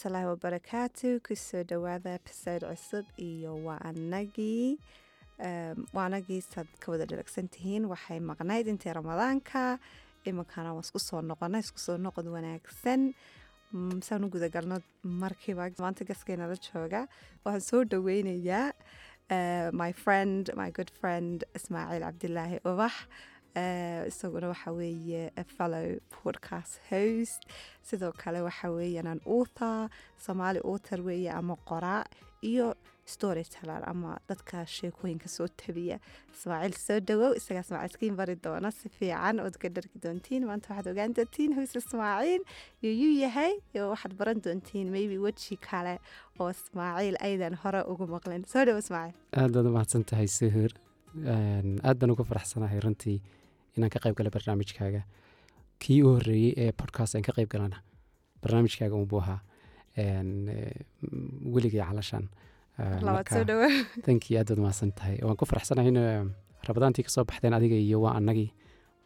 waraxmatullaahi wabarakaatu ku soo dhawaada episode cusub iyo waa anagii waa anagii saad ka wada dharagsan tihiin waxay maqnayd intii ramadaanka? Iminkana waan isku soo noqonay isku soo noqod wanaagsan. Saan u gudagalno markiiba maanta gaskeena la jooga. Waxaan soo dhaweynayaa uh, my friend my good friend ismaaciil cabdilaahi ubax isaguna waxa weeye fellow podcast host. Sidoo kale waxa weeyanaan author soomaali author weeye ama qoraa iyo storyteller ama dadka sheekooyinka soo tabiya. Ismaaciil soo dhawow isagaa ismaaciil iskiin bari doona si fiican ood ka dhargi doontiin. Maanta waxaad ogaan doontiin hoys ismaaciil. Yuyuu yahay iyo waxaad baran doontiin maybe weji kale oo ismaaciil aydan hore ugu maqlin. Soo dhawo ismaaciil. Aad baad u mahadsan tahay suhur aad baan uga faraxsanahay runtii inaan ka qayb gala barnaamijkaaga. Kii u horreeyey ee podcast aan ka qayb galana barnaamijkaaga unbuu ahaa weligay calashaan labaad soo dhawo tankii aad baad mahadsan tahay. Waan ku faraxsanahay in rabadaantii ka soo baxdeen adiga iyo waa annagii.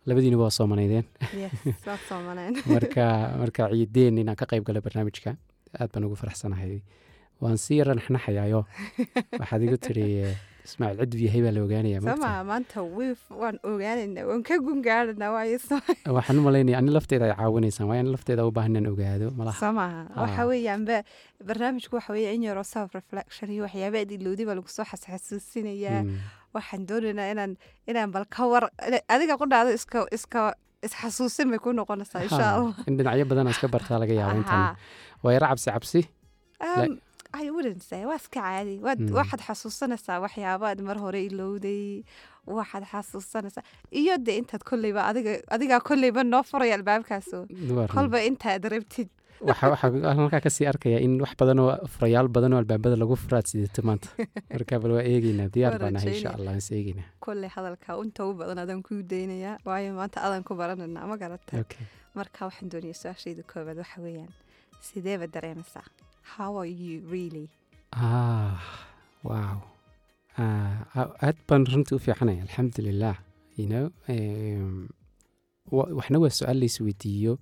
Labadiina waa soomaneen marka marka ciideen inaan ka qayb gala barnaamijka. Aad baan ugu faraxsanahay. Waan sii yara naxnaxayaayo waxaad igu tiri ismaaciil ciddu yahay baa la ogaanaya sama maanta wiif waan ogaanaynaa waan ka gungaadhanaa waayo waxaan u malaynaya ani lafteeda ay caawinaysaan waayo ani lafteeda u baahan inaan ogaado malaha samaha waxa weeyaanba barnaamijku waxa weeye in yaroo self reflection iyo waxyaaba aad ilowdi baa lagu soo xasuusinayaa waxaan doonaynaa inaan inaan bal ka war adiga qudhaada iska iska isxasuusin bay ku noqonaysaa insha allah in dhinacyo badan iska bartaa laga yaabo intan waa yara cabsi cabsi Say. Waa iska caadi. Waad waxaad xasuusanaysaa waxyaabaad mar hore ilowday. Waxaad xasuusanaysaa. Iyo dee intaad kolleyba adiga adigaa kolleyba noo furaya albaabkaaso kolba intaad rabtid. Waxaa halkaa ka sii arkaya in wax badan oo furayaal badan oo albaabada lagu furaad sidato maanta. Marka bal waa eegeynaa diyaar baan nahay insha allah is eegeynaa kolley hadalka inta u badan adaan kuu daynayaa waayo maanta adaan ku barananaa ma garata. Marka waxaan doonaya su'aashayda koobaad waxa weeyaan. Sideeba dareemaysaa how are you really? Ah wow. Aad baan runtii u fiicanaya alxamdulilah you know waxna waa su'aal lays weydiiyo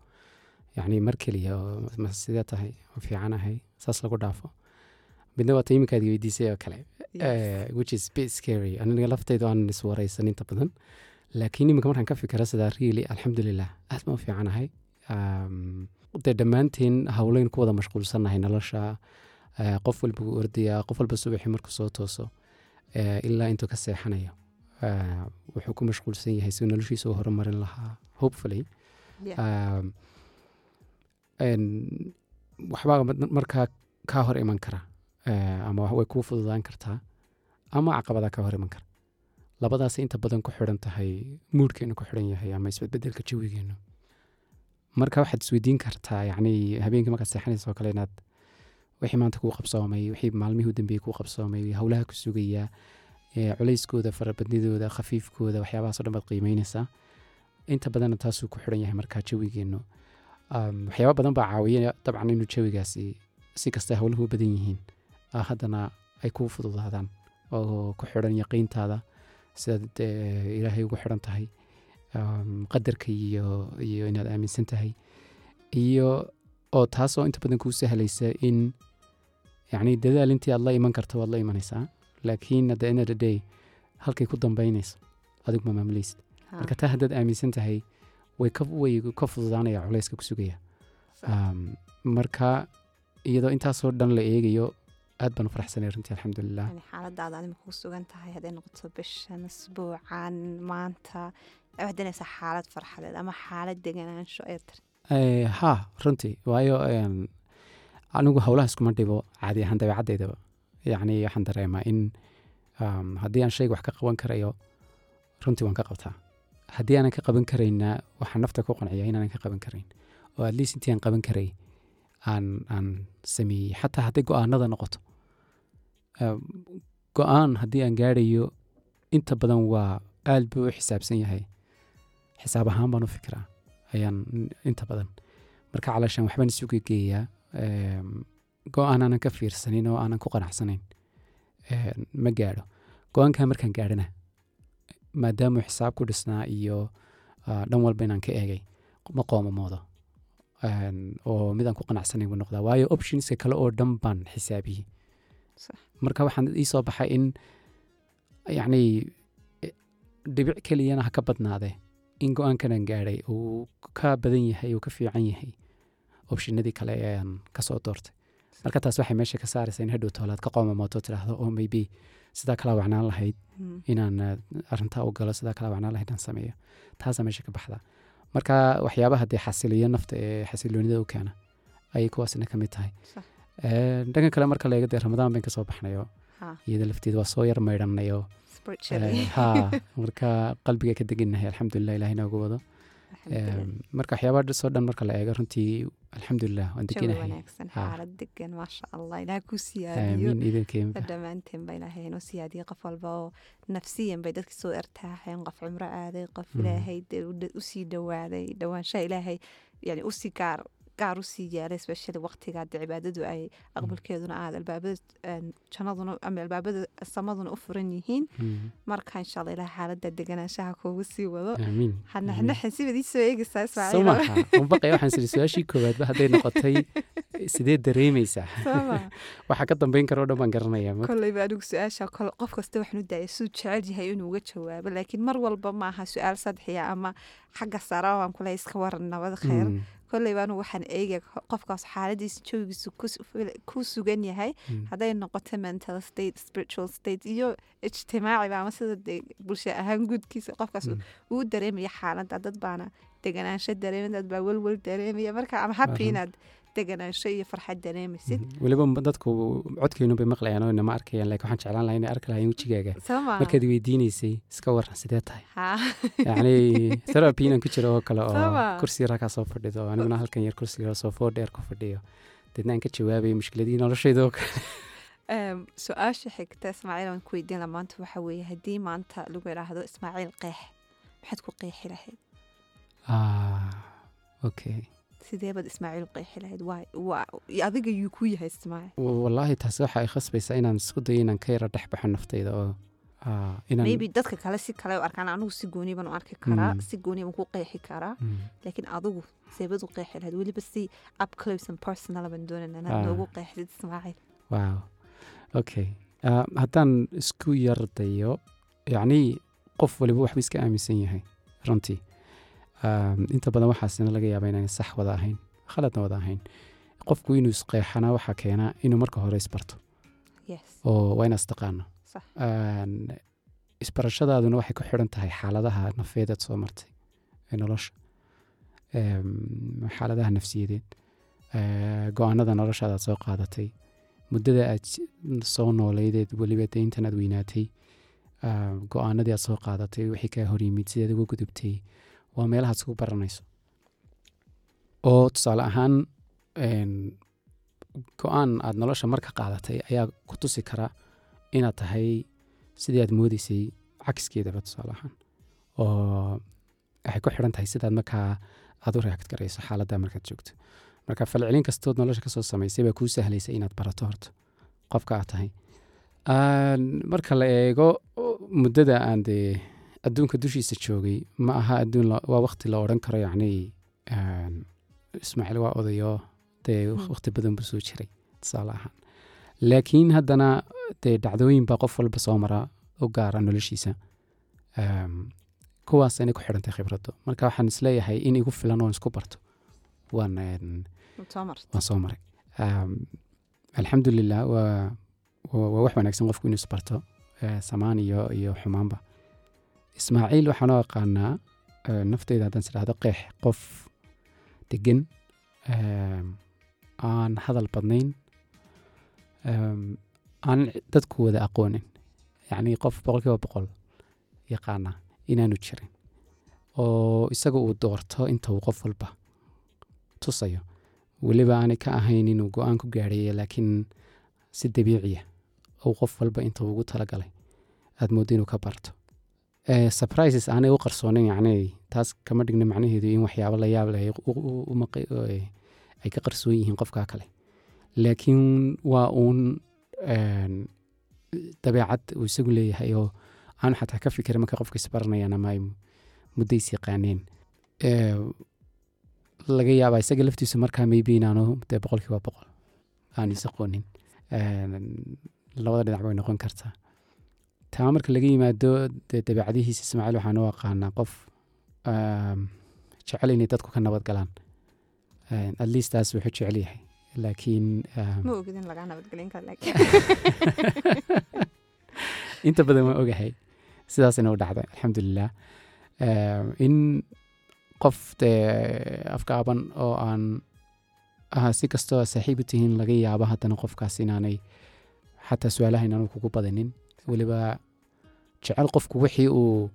yacni mar keliya oo sidee tahay oo fiicanahay saas lagu dhaafo. Midna waa ta weydiisay oo kale. Which is bit scary. Aniga lafteyda aan iswaraysan inta badan. Laakiin iminka markaan ka fikira sidaa really alxamdulilah aad baan u fiicanahay dee dhammaanteen howleyn ku wada mashquulsannahay nolosha qof walba u ordayaa qof walba subaxii markuu soo tooso ilaa intuu ka seexanayo. Wuxuu ku mashquulsan yahay si noloshiisa u horumarin lahaa hopefully. Waxbaa markaa kaa hor iman kara ama way kuu fududaan kartaa ama caqabadaa kaa hor iman kara. Labadaas inta badan ku xidhan tahay muudhkeenu ku xidhan yahay ama isbedbedelka jawigeenu marka waxaad isweydiin kartaa yacni habeenkii markaad seexanaysa oo kale inaad wixii maanta kuu qabsoomay wixii maalmihii u dambeeyey kuu qabsoomay howlaha ku sugayaa culayskooda farabadnidooda khafiifkooda waxyaabahaasoo dhan baad qiimeynaysaa. Inta badanna taasuu ku xidhan yahay markaa jawigeennu waxyaaba badan baa caawiya dabcan inuu jawigaasi si kasta howluhu badan yihiin. Haddana ay kuu fududaadaan oo ku xidhan yaqiintaada sidaad ilaahay ugu xidhan tahay qadarka iyo iyo inaad aaminsan tahay. Iyo oo taas oo inta badan kuu sahlaysa in yacni dadaal intii aad la iman karto waad la imanaysaa laakiin of the day halkay ku dambaynayso adigu ma maamulaysid marka taa haddaad aaminsan tahay way ka way ka fududaanaya culayska ku sugaya. Marka iyadoo intaasoo dhan la eegayo aad baan u faraxsanay runtii alxamdulilah xaaladaada adima kuu sugan tahay hadday noqoto bishan isbuucan maanta waxdanaysa xaalad farxadeed ama xaalad deganaansho ee tir ha runtii waayo anigu howlaha iskuma dhibo caadi ahaan dabeecadeydaba yacni waxaan dareemaa in haddii aan shayga wax ka qaban karayo runtii waan ka qabtaa. Haddii aanan ka qaban karayna waxaan nafta ku qanciya inaanan ka qaban karayn. Oo least intii aan qaban karay aan aan sameeyey xataa hadday go'aanada noqoto. Go'aan haddii aan gaarayo inta badan waa aad buu u xisaabsan yahay xisaab ahaan baan u fikiraa. Ayaan inta badan. Marka calaashaan waxbaan isugu geeyaa go'aan aanan ka fiirsanin oo aanan ku qanacsanayn. Ma gaadho. Go'aankaa markaan gaadhana maadaamuu xisaab ku dhisnaa iyo dhan walba inaan ka eegay ma qoomamoodo oo midaan ku qanacsanayn buu noqdaa. Waayo optionska kale oo dhan baan xisaabiyey marka waxaan ii soo baxay in yacni eh, dhibic keliyana ha ka badnaadee in go'aankanan gaadhay uu ka badan yahay uu ka fiican yahay. Optionadii kale ee aan ka soo doortay. Marka taas waxay meesha ka saaraysa in hadhow toolaad ka qoomamooto tiraahdo oo maybe sidaa kalaa wacnaan lahayd inaan arrintaa u galo sidaa kalaa wacnaan lahayd aan sameeyo. Taasaa meesha ka baxda marka waxyaabaha dee xasiliyo nafta ee xasiloonida u keena ayay kuwaasina ka mid tahay. Dhanka kale marka la eego dee ramadaan bayn ka soo baxnayo iyada lafteeda waa soo yar ha marka qalbiga ka degannahay alxamdulilah ilaah inoogu wado. Marka waxyaabaha soo dhan marka la eego runtii alxamdulilah waan jawi deganahay. wanaagsan Ha. xaalad degan maasha allah ilaah ku siyaadiyo. Aamiin idinkeenba dhammaanteen ba ilaahay inoo siyaadiyey qof walba oo nafsiyan bay dadka soo ertaaxeen qof cumro aaday qof Mhm. ilaahay u sii dhowaaday dhowaanshaha ilaahay yani u sii gaar gaar u sii yeelay especially waqtigaa dee cibaadadu ay aqbalkeeduna aad albaabada jannaduna ama albaabada samaduna u furan yihiin marka insha allah ilaah xaalada deganaanshaha kuugu sii wado hanaxnaxin sibad ii soo eegaysaa ismaaciil unbaqaya waxaan siri su'aashii koowaadba hadday noqotay sidee dareemaysaa Sama. waxa ka dambeyn kara oo dhan baan garanayaa koleyba anigu su'aasha kole qof kasta waxaan u daaya suu jecel yahay inuu uga jawaabo laakiin mar walba maaha su'aal sadxiya ama xagga sara waan kule iska waran nabad khayr Koleyba anigu waxaan eegaya qofkaas xaaladiisa joogiisu ku- sugan yahay. Mm, hadday noqoto mental state spiritual state iyo ijtimaaciba ama sida dee bulsho ahaan guudkiisa qofkaas mm. uu dareemaya xaaladda. Dad baana deganaansho dareemaya dad baa welwel dareemaya. Marka ama happy inaad deganaansho iyo farxad dareemaysid Mhm. weliba dadku codkeenun bay maqlayaan oo inama arkayaan laakiin waxaan jeclaan lahaa inay arki lahayn wejigaaga. Markaad weydiinaysay iska waran sidee tahay? Haa yacni therapy inaan ku jiro oo kale oo kursi yaraa kaa soo fadhido aniguna halkan yar kursi yar soo foo dheer ku fadhiyo. Deedna aan ka jawaabayo mushkiladii noloshayda oo kale. Su'aasha xigta ismaaciil aan ku weydiin lahaa maanta waxa weeye haddii maanta lagu idhaahdo ismaaciil qeex maxaad ku qeexi lahayd? Ah, okay sidee baad ismaaciil qeexi lahayd adiga yuu ku yahay ismaaciil wallaahi taasi waxa ay khasbaysaa inaan isku dayo inaan ka yara dhex baxo naftayda oo maybe dadka kale si kale u arkaan anigu si gooni baan u arki karaa si gooni baan ku qeexi karaa laakiin adigu seebad u qeexi lahayd weliba si up close and personal baan doonayna Ah. inaad noogu qeexdid ismaaciil wow okay haddaan isku yardayo yacni qof waliba waxba iska aaminsan yahay runtii inta badan waxaasina laga yaaba inaan sax wada ahayn khaladna wada ahayn. Qofku inuu isqeexana waxaa keena inuu marka hore isbarto. Oo waa sax. Een, isbarashadaaduna waxay ku xidhan tahay xaaladaha nafeedaad soo martay ee nolosha. Xaaladaha nafsiyadeed. Go'aanada noloshaadaad soo qaadatay. Muddada aad soo nooleydeed weliba dee intan aad weynaatay. Go'aanadii aad soo qaadatay wixii kaa hor yimid sideed uga gudubtay waa meelahaad isku baranayso. Oo tusaale ahaan go'aan aad nolosha marka qaadatay ayaa ku tusi kara inaad tahay sidii aad moodeysay cagskeedaba tusaale ahaan. Oo waxay ku xidhan tahay sidaad markaa aad u react garayso xaaladda markaad joogto. Marka falcelin kastood nolosha ka soo samaysay baa kuu sahlaysa inaad barato horta qofka aad tahay. Marka la eego muddada aan dee adduunka dushiisa joogay ma aha adduun waa waqti la odhan karo yacni aan, ismaaciil waa odayo dee Hmm. waqti badan buu soo jiray tusaale ahaan. Laakiin haddana dee dhacdooyin baa qof walba soo mara u gaara noloshiisa. Am, kuwaas inay ku xidhantay khibraddu. Marka waxaan is leeyahay in igu filan oon isku barto waan marta waan soo maray. Am, alxamdulilah waa waa wax wanaagsan qofku inuu isbarto samaan iyo iyo xumaanba ismaaciil waxaan u aqaanaa nafteyda haddaan sidhaahdo qeex qof degan aan hadal badnayn aan dadku wada aqoonin. Yacni qof boqolkiiba boqol yaqaana inaanu jirin oo isaga uu doorto inta uu qof walba tusayo. Weliba aanay ka ahayn inuu go'aan ku gaadhayo laakiin si dabiiciya uu qof walba inta ugu talagalay aad mooddo inuu ka barto surprises aanay u qarsoonin yacni taas kama dhigna macnaheedu in waxyaabo la yaab leh ay eh, ka qarsoon yihiin qofka kale. Laakiin waa uun dabeecad uu isagu leeyahay oo aan xataa ka fikirin marka qofka isbaranayaan ama ay muddo is yaqaaneen. Eh, laga yaabaa isaga laftiisu markaa maybe inaanu dee boqolkiiba boqol aanu isaqoonin labada dhinac bay noqon kartaa taa marka laga yimaado dee dabeecadihiisa ismaaciil waxaan u aqaanaa qof jecel inay dadku ka nabad galaan. At least taas wuxuu jecel yahay. Laakiin laakiin. Inta badan waan ogahay. Sidaasina u dhacday alxamdulilah in qof dee afkaaban oo aan si kastoo saaxiib u tihiin laga yaabo haddana qofkaas inaanay xataa su'aalaha inaanu kugu badanin weliba jecel qofku wixii uu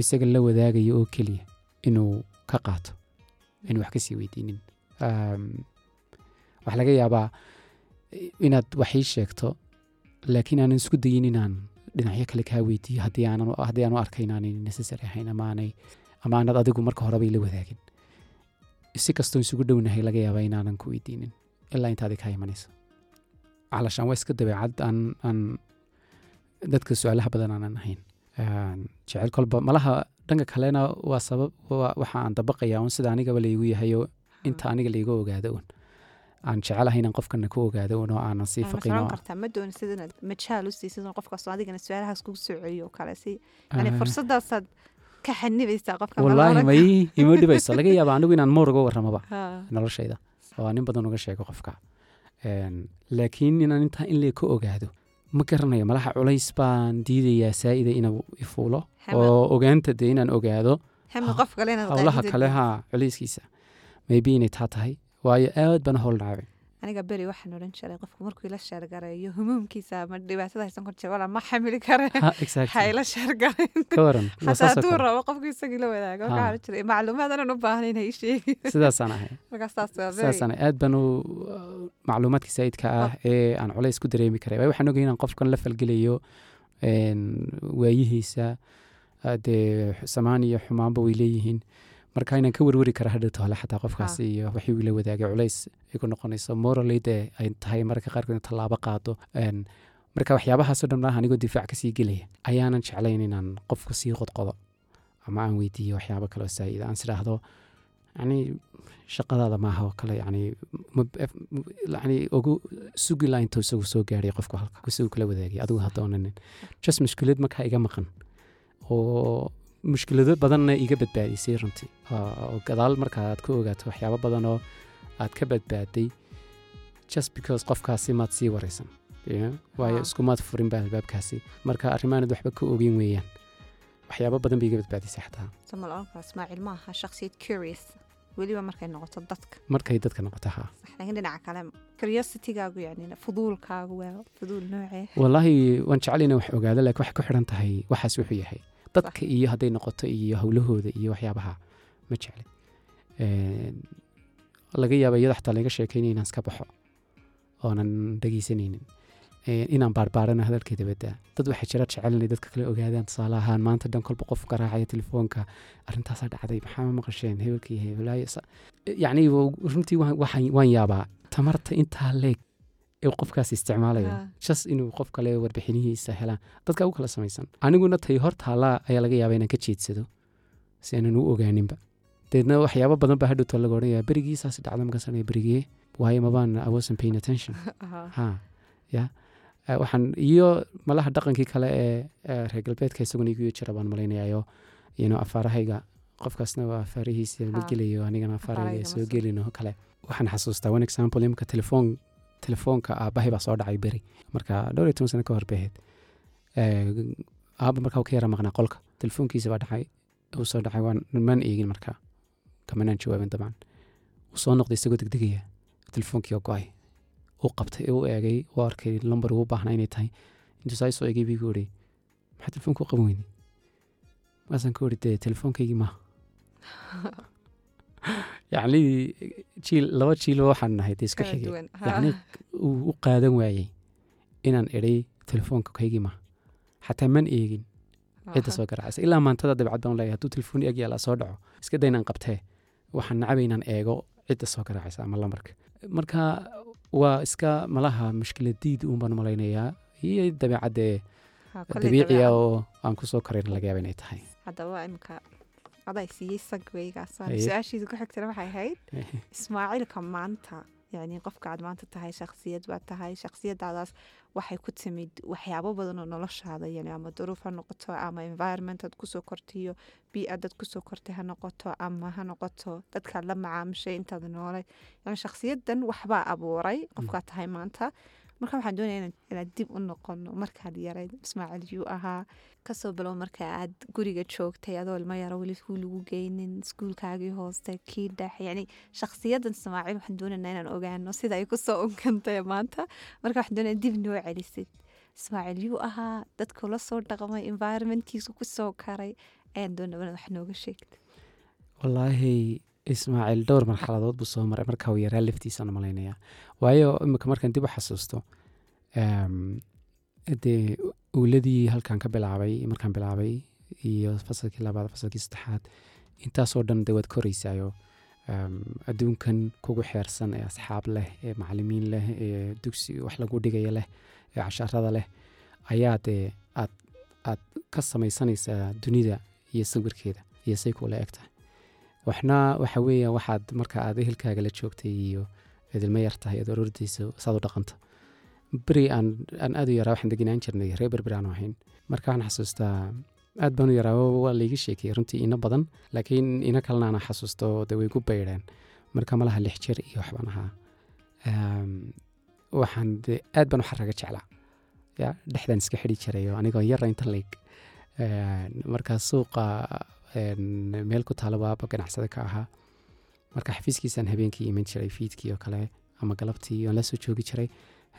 isaga la wadaagayo oo keliya inuu ka qaato. Inuu wax ka sii weydiinin. Waxaa laga yaabaa inaad wax sheegto laakiin aanan isku dayin inaan dhinacyo kale kaa weydiiyo haddii aanu arkay inaanay necessary ahayn ama aanay ama aanad adigu marka horeba ila wadaagin. Si kastoo isugu dhownahay laga yaabaa inaanan ku weydiinin. Ilaa intaadi kaa imanayso. Calashaan waa iska dabeecad. Aan dadka su'aalaha badan aanan ahayn. Jecel kolba malaha dhanka kalena waa sabab waxa aan dabaqaya un sida anigaba laygu yahayo inta aniga layga ogaado un aan jecelahay inaan qofkana ku ogaado un oo aanan sii xanibaysaa qofka. Wallaahi may ima dhibayso laga yaaba anigu inaan moor uga warramaba noloshayda. Oo nin badan uga sheego qofka. Laakiin inaan intaa in lee ka ogaado ma garanayo malaha culays baan diidayaa saa'ida inuu ifuulo oo ogaanta dee inaan ogaado. Howlaha kale ha culayskiisa. Maybe inay taa tahay. Waayo aad baan howl dhaabay aniga beri waxaan odhan jiray qofku markuu ila sheergareeyo humuumkiisa ama dhibaatada haysan kor jira wala ma xamili kare. Ha ila sheergaren ka waran xataa hadduu rabo qofku isagii la wadaago waxaa jiray macluumaad anan u baahan inay ii sheegi sidaasaan ahay. Sidaasaan aad baan u macluumaadka saa'idka ah ee aan culays ku dareemi karay. Waayo waxaan ogay inaan qofkan la falgelayo waayihiisa dee samaan iyo xumaanba way leeyihiin marka inaan ka werweri kara hadhowto hole xataa qofkaasi iyo waxii ila wadaagay culays ay ku noqonayso morally dee ay tahay mararka qaarkood in tallaabo qaado marka waxyaabahaasoo dhan ah anigoo difaac ka sii gelaya ayaanan jeclayn inaan qofku sii qodqodo ama aan weydiiyo waxyaabo kaleo saa'ida aan sidhaahdo yani shaqadaada maaha oo kale yani ugu sugi laa intuu isagu soo gaadhay qofku halka isagu kala wadaagay adigu haddoonanin just mushkilad markaa iga maqan oo mushkilado badanna iga badbaadisay runtii. Oo gadaal marka aad ka ogaato waxyaabo badan oo aad ka badbaaday just because qofkaasi maad sii waraysan waayo iskumaad furin ba albaabkaasi. Marka arrimaanad waxba ka ogeyn weeyaan. Waxyaabo badan bay iga badbaadisay xataa. Weliba markay noqoto dadka. Markay dadka noqoto ha. Laakiin dhinaca kale curiositygaagu yani fuduulkaagu waa fuduul noocee. Wallaahi waan jecel inaan wax ogaado laakiin waxay ku xidhan tahay waxaas wuxuu yahay dadka iyo hadday noqoto iyo howlahooda iyo waxyaabaha ma jecli. Laga yaaba iyada xataa laga sheekeynaya inaan iska baxo oonan dhegeysanaynin inaan baarbaarana hadalkay dabadda dad waxaa jira jecel inay dadka kale ogaadaan tusaale ahaan maanta dhan kolba qof garaacaya telefoonka arrintaasaa dhacday maxaa ma maqasheen? Hebelka iyo hebelaayo yacni runtii waan yaabaa. Tamarta intaa leeg ee qofkaas isticmaalaya jas inuu qof kale warbixinihiisa helaan dadka u kala samaysan. Aniguna tay hor taallaa ayaa laga yaaba inaan ka jeedsado si aanan u ogaaninba. Deedna waxyaabo badan baa hadhowto laga odhanaya berigiisaas dhacda makasanaya berigee waayo mabaan I wasn't paying attention. Ya waxaan iyo malaha dhaqankii kale ee reer galbeedka isaguna igu jira baan malaynayayo ino afaarahayga. Qofkaasna waa afaarihiisa ma gelayo anigana afaarahayga soo gelino kale. Waxaan xasuustaa one example imka telefoon telefoonka aabahay baa soo dhacay beri marka dhowr iyo toban sano ka hor aaba markaa ka yara maqnaa qolka telefoonkiisa baa dhacay uu soo dhacay maan eegin markaa kamanaan jawaabin dabcan. Uu soo noqday isagoo degdegaya telefoonkii oo go'ay uu qabtay uu eegay uu arkay lambar ugu baahnaa inay tahay. Intuu saa soo eegay biigu uri maxaa telefoonka u qaban weyday markaasaan ka uri dee telefoonkaygii maaha yacni jiil laba jiilo waxaan nahay dee isku xigay yacni uu u qaadan waayey inaan idhay telefoonka kaygii maaha xataa man eegin. Cidda soo garaacaysa. Ilaa maantada dabcad baan leeyahay. Hadduu telefoon eg yaalla soo dhaco iska day inaan qabtee. Waxaan nacabay inaan eego cidda soo garaacaysa ama lambarka. Marka waa iska malaha mushkiladiid uun baan malaynayaa. Iyo dabeecadde dabiiciya oo aan ku soo korayn laga yaaba inay tahay imika adaa siiyey sagweygaas su'aashiida ku xigtana waxay ahayd ismaaciilka maanta yani qofka aad maanta tahay shaksiyad baad tahay shaksiyadaadaas waxay ku timid waxyaabo badan oo noloshaada yani ama duruuf ha noqoto ama environment aad ku soo kortiyo bii-adad ku soo kortay ha noqoto ama ha noqoto dadkaad la macaamishay intaad noolay yani shaksiyadan waxbaa abuuray qofkaad tahay maanta marka waxaan doonaya inaan- dib u noqono markaad yarayd ismaaciil yuu ahaa. Kasoo bilow marka aad guriga joogtay adoo ilmo yaro weli iskuul lagu geynin iskuulkaagii hooste kii dhex yani shakhsiyadan ismaaciil waxaan doonaynaa inaan ogaano sida ay ku soo unkantay maanta. Marka waxaan doonaya dib noo celisid. Ismaaciil yuu ahaa dadku la soo dhaqmay environmentkiisu ku soo karay. Ayaan doonaa wax nooga sheegta wallaahi ismaaciil dhowr marxaladood buu soo maray marka uu yaraa laftiisaan malaynaya. Waayo imika markaan dib u xasuusto dee uuladii halkan ka bilaabay markaan bilaabay iyo fasalkii labaad fasalkii saddexaad intaasoo dhan dee waad koraysaayo em, adduunkan kugu xeersan ee asxaab leh ee macalimiin leh ee dugsi wax lagu dhigaya leh ee casharada leh ayaa aad aad ka samaysanaysaa dunida iyo sawirkeeda iyo say kuula eg tahay waxna waxa weeya waxaad marka aad ehelkaaga la joogtay iyo idilma yar tahay aad orordayso saad u dhaqanto beri aan aan aad u yaraa waxaan degenaan jirnay reer berberi aanu ahayn. Marka waxaan xasuustaa aad baan u yaraa waa laiga sheekayay runtii ina badan laakiin ina kalena ana xasuusto de way ku baydheen marka malaha lix jir iyo waxbaan ahaa. Em, waxaan de aad baan u xaraga jeclaa. Dhexdaan iska xidhi jiray oo anigoo yara inta leeg. Marka suuqa meel ku taalo waaba ganacsada ka ahaa. Marka xafiiskiisaan habeenkii iman jiray fiidkii oo kale ama galabtii aan la soo joogi jiray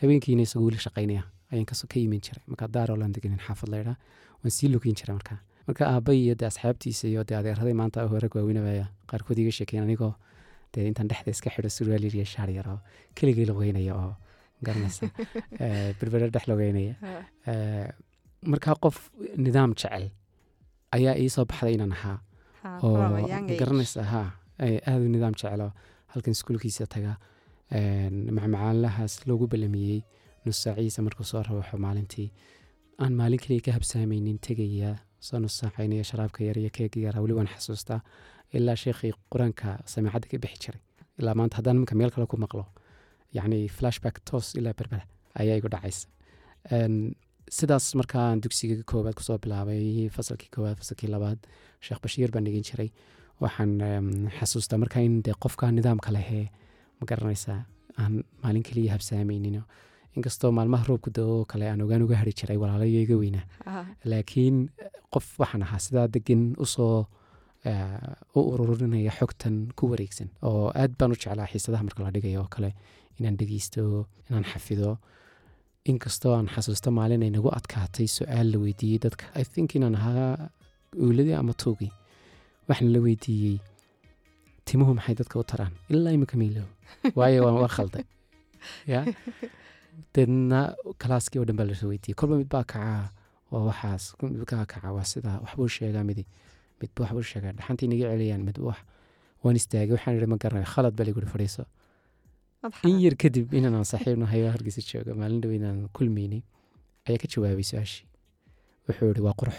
habeenkiina isagoo weli shaqaynaya ayaan ka iman jiray. Marka daaroolaan deganin xaafad laydhaa waan sii lugeyn jiray marka. Marka aabba iyo de asxaabtiisa iyo de adeeraday maanta hore waaweynabaya qaarkood iga sheekeyn anigoo dee intaan dhexda iska xidho surwaal yar iyo shaar yar oo keligii lugeynaya oo garanaysa. Berbere dhex lugeynaya Eh, marka qof nidaam jecel ayaa ii soo baxday inaan ahaa. Oo garanaysa ha. Aada u nidaam jecelo halkan iskuulkiisa taga macmacaanlahaas loogu balamiyey. Nus saaciisa markuu soo rawaxo maalintii. Aan maalin keliya ka habsaamaynin tegaya soo nus saacaynaya sharaabka yar iyo keega yara weli waan xasuustaa. Ilaa sheekhii qur'aanka samiicadda ka bixi jiray. Ilaa maanta haddaan iminka meel kale ku maqlo. Yacni flashback toos ilaa berbera ayaa igu dhacaysa sidaas markaan dugsiga koowaad ku soo bilaabay fasalkii koowaad fasalkii labaad sheekh bashiir baan dhigin jiray. Waxaan xasuustaa marka in dee qofka nidaamka lehee ma garanaysaa aan maalin keliya habsaamaynin inkastoo maalmaha roobku dao oo kale aan ogaan uga hari jiray walaalayo iga weynaa laakiin qof waxaan ahaa sidaa degan u soo eh, u ururinaya xogtan ku wareegsan oo aad baan u jeclaa xiisadaha marka la dhigayo oo kale inaan dhegeysto inaan xafido inkastoo aan xasuusto maalin ay nagu adkaatay su'aal la weydiiyey dadka. I think inaan ahaa uuladii ama tuugii. Waxaan la weydiiyey timuhu maxay dadka u taraan? Ilaa imika miilow. Waayo waan waa khalday. Ya? Deedna kalaaskii oo dhan baa la soo weydiiyey. Kolba mid baa kacaa waa waxaas. Mid kaa kaca waa sidaa. Waxbuu sheegaa midi. Midba waxbuu sheegaa. Dhaxantii naga celiyaan midba wax waan istaagay. Waxaan ihi ma garanayo. Khalad baa liguri fadhiiso in yar kadib inaan saaxiib nahay oo hargeysa jooga. Maalin dhow inaan kulmaynay ayaa ka jawaabay su'aashii. Wuxuu ihi waa qurux.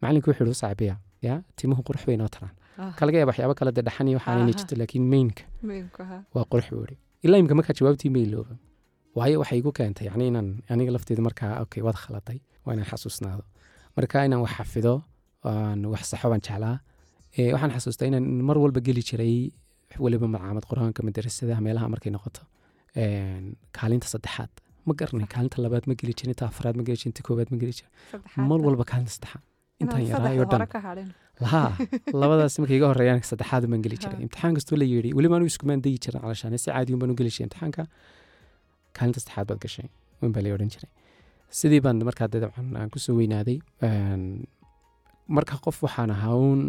Macalinku wuxuu ihi u ya timuhu qurux bay noo taraan. Ka laga yaaba waxyaabo kale dee dhaxan iyo waxaan inay Aha. jirto laakiin mainka waa qurux buu ihi ilaa imika markaa jawaabtii ma ilooba. Waayo waxay igu keentay yacni inaan aniga lafteeda markaa okay waad khaladay waa inaan xasuusnaado. Marka inaan wax xafido aan wax saxo baan jeclaa. Eh, waxaan xasuustaa inaan mar walba geli jiray weliba malcaamad qur'aanka madarasadaha meelaha markay noqoto kaalinta saddexaad. Ma garanay kaalinta labaad ma geli jirin inta afraad ma geli jirin inta koowaad ma geli jirin. Mar walba kaalinta saddexaad. Intaan yaraayo dhan. lahaa labadaas markay iga horeeyaan saddexaad baan geli jiray. Imtixaan kastoo la yeedhi weliba anigu iskumaan dayi jirin calashaan. Si caadiun baan u geli jiray imtixaanka. Kaalinta saddexaad baad gashay un baa la odhan jiray. Sidii baan markaa dabcan aan ku soo weynaaday marka qof waxaan ahaa uun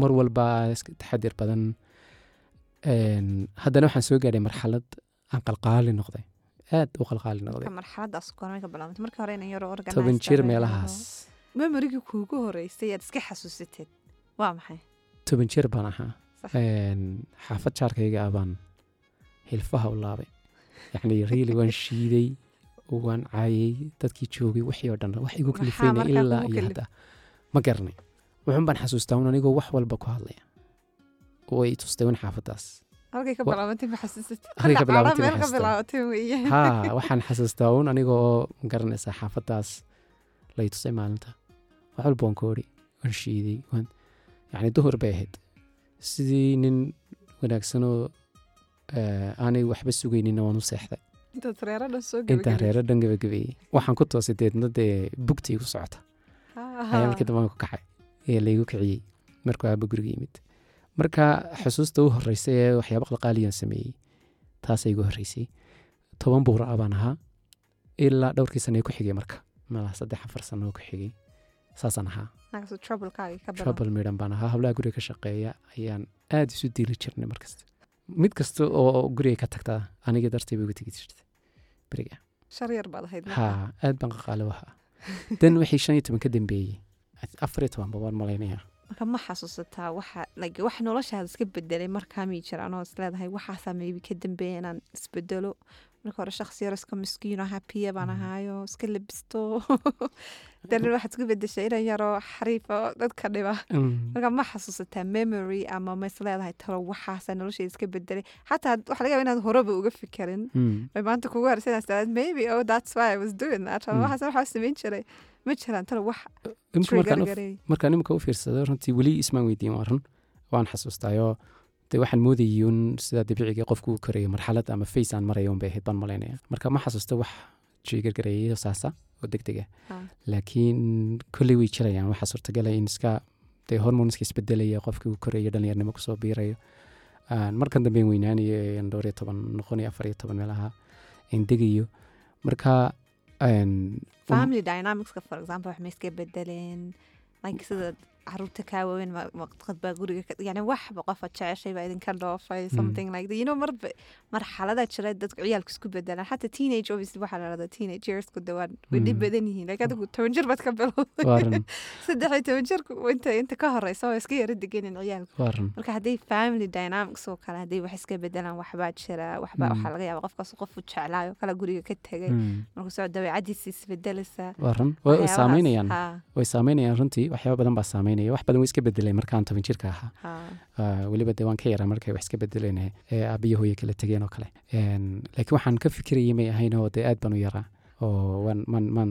mar walba taxadir badan haddana waxaan soo gaadhay marxalad aan qalqaali noqday. Aad u qalqaali noqday. Marxaladaas goormay ka bilaabantay marka hore inan yaro organized toban jir meelahaas. Memorigii kuugu horeysay aad iska xasuusateed waa maxay? Toban jir baan ahaa. Xaafad jaarkayga ah baan hilfaha u laabay. Yacni riili waan shiiday waan caayay dadkii joogay wixii oo dhan. Wax igu markaa ilaa iyo hadda. Ma garanay wuxun baan xasuustaa un anigoo wax walba ku hadlaya way tustay un xaafadaas halkay ka Wa- bilaabantay ma xasuusatay Halkay ka Kolle bilaabantay cala ma meel ka xasuustaa. bilaabatay weeye ha waxaan xasuustaa un aniga oo ma garanaysaa xaafadaas lay tusay maalinta wax walba waan koori waan shiiday yacni duhur bay ahayd sidii nin wanaagsanoo aanay waxba sugayninna waan u seexday intaan reero dhan gabagabeeyey waxaan ku toosay deedna dee bugtii ku socota ayaa markii dambe aan ku kacay ee laygu kiciyey markuu aaba guriga yimid marka xusuusta u horreysay ee waxyaaba qalqaaliyaan sameeyey taasay igu horreysay. Toban buura ah baan ahaa ilaa dhowrkii sane ku xigay marka. Malaha saddex afar sano ku xigay saasaan ahaa. Troublekaagii ka bilaab trouble midhan baan ahaa. Hablaha guriga ka shaqeeya ayaan aad isu diili jirnay markasta mid kasta oo guriga ka tagtaa aniga dartay bay uga tegi jirtay. Beriga. Aad baan qaqaale u ahaa dan wixii shan iyo toban ka dambeeyey afar iyo toban babaan malaynaya marka ma xasuusataa waxa wax noloshaada iska bedelay markaa mii jiraan oo isleedahay waxaasaa maybe ka dambeeya inaan isbedelo marka hore shakhsi yar iska miskiino hapiya baan Mhm. ahaayo iska lebisto danin waxaad isku bedeshay inan yaroo xariifo dadka dhiba Mm. marka ma xasuusataa memory ama ma isleedahay talo waxaasaa nolosheeda iska bedelay xataa waxa laga yaaba inaad horeba uga fikirin Mm. maanta kugu harsanaysaa maybe oh that's why I was doing that ama Mm. waxaas waxaa samayn jiray ma jiraan talo wax markaan imika u fiirsado runtii weli ismaan weydiin waa run waan xasuustaayoo de waxaan moodayay un sida dabiiciga qofku u korayo marxalad ama face aan maraya un bay ahayd baan malaynaya. Marka ma xasuusta wax jigargareeyayo saasa oo deg deg ah Ah. laakiin kolley way jirayaan waxaa suurtagala in iska dee hormonska isbedelaya qofkii uu korayo dhalinyarnimo ku soo biirayo. Markan dambe aan weynaanayo aan dhowr iyo toban noqon iyo afar iyo toban meelaha aan degayo. Marka family dynamicska for example wax ma iska bedeleen like sida carruurta kaa waaweyn baa guriga yani waxba qofa jeceshay baa idinka dhoofay something like that. You know marba marxaladaa jira dadku ciyaalku isku bedelaan xataa teenage obviously waxaa la dhahdaa teenage yearsku dhawaan way dhib badan yihiin like adigu toban jir baad ka bilowday saddex iyo toban jirku inta inta ka horeysa waa iska yara deganin ciyaalku marka hadday family dynamics oo kale hadday wax iska bedelaan waxbaa jira waxbaa waxaa laga yaaba qofkaas qofu jeclaayo kala guriga ka tegay markuu soo dabeecadiisa run way saameynayaan way saameynayaan runtii waxyaaba badan baa saameynaya wax badan way iska bedelay markaan toban jirka ahaa. Ha. Ah, weliba dee waan ka yaraa markay wax iska bedeleen ee aabiyo hooye kala tegeen oo kale. Laakiin waxaan ka fikirayay may ahayn oo dee aad baan u yaraa oo waan man man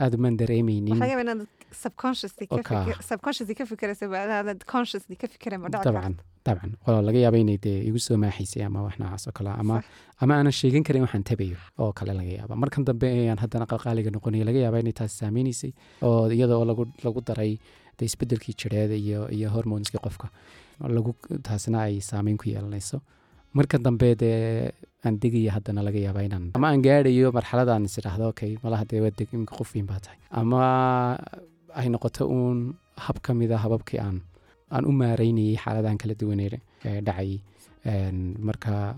aad maan dareemaynin waxaa laga yaabaa inaad subconsciously ka Oka. fikir- subconsciously ka fikiraysa ba inaad consciously ka fikiray ma dhici dabcan dabcan. Oo laga yaaba inay dee igu soo maaxaysay ama wax noocaas oo kale ama ama aanan sheegan karin waxaan tabayo oo kale laga yaaba markan dambe ayaan haddana qalqaaliga noqonaya laga yaaba inay taas saameynaysay oo iyada oo lagu daray dee isbedelkii jireed iyo hormoneskii qofka. Lagu taasina ay saameyn ku yeelanayso. Marka dambe dee aan degaya haddana laga yaaba inaan ama aan gaadhayo marxaladaan is idhaahdo okay malaha dee waa deg imika qof baa tahay. Ama ay noqoto uun hab ka mid a hababkii aan aan u maareynayay xaaladahan kala duwanee ee dhacayay marka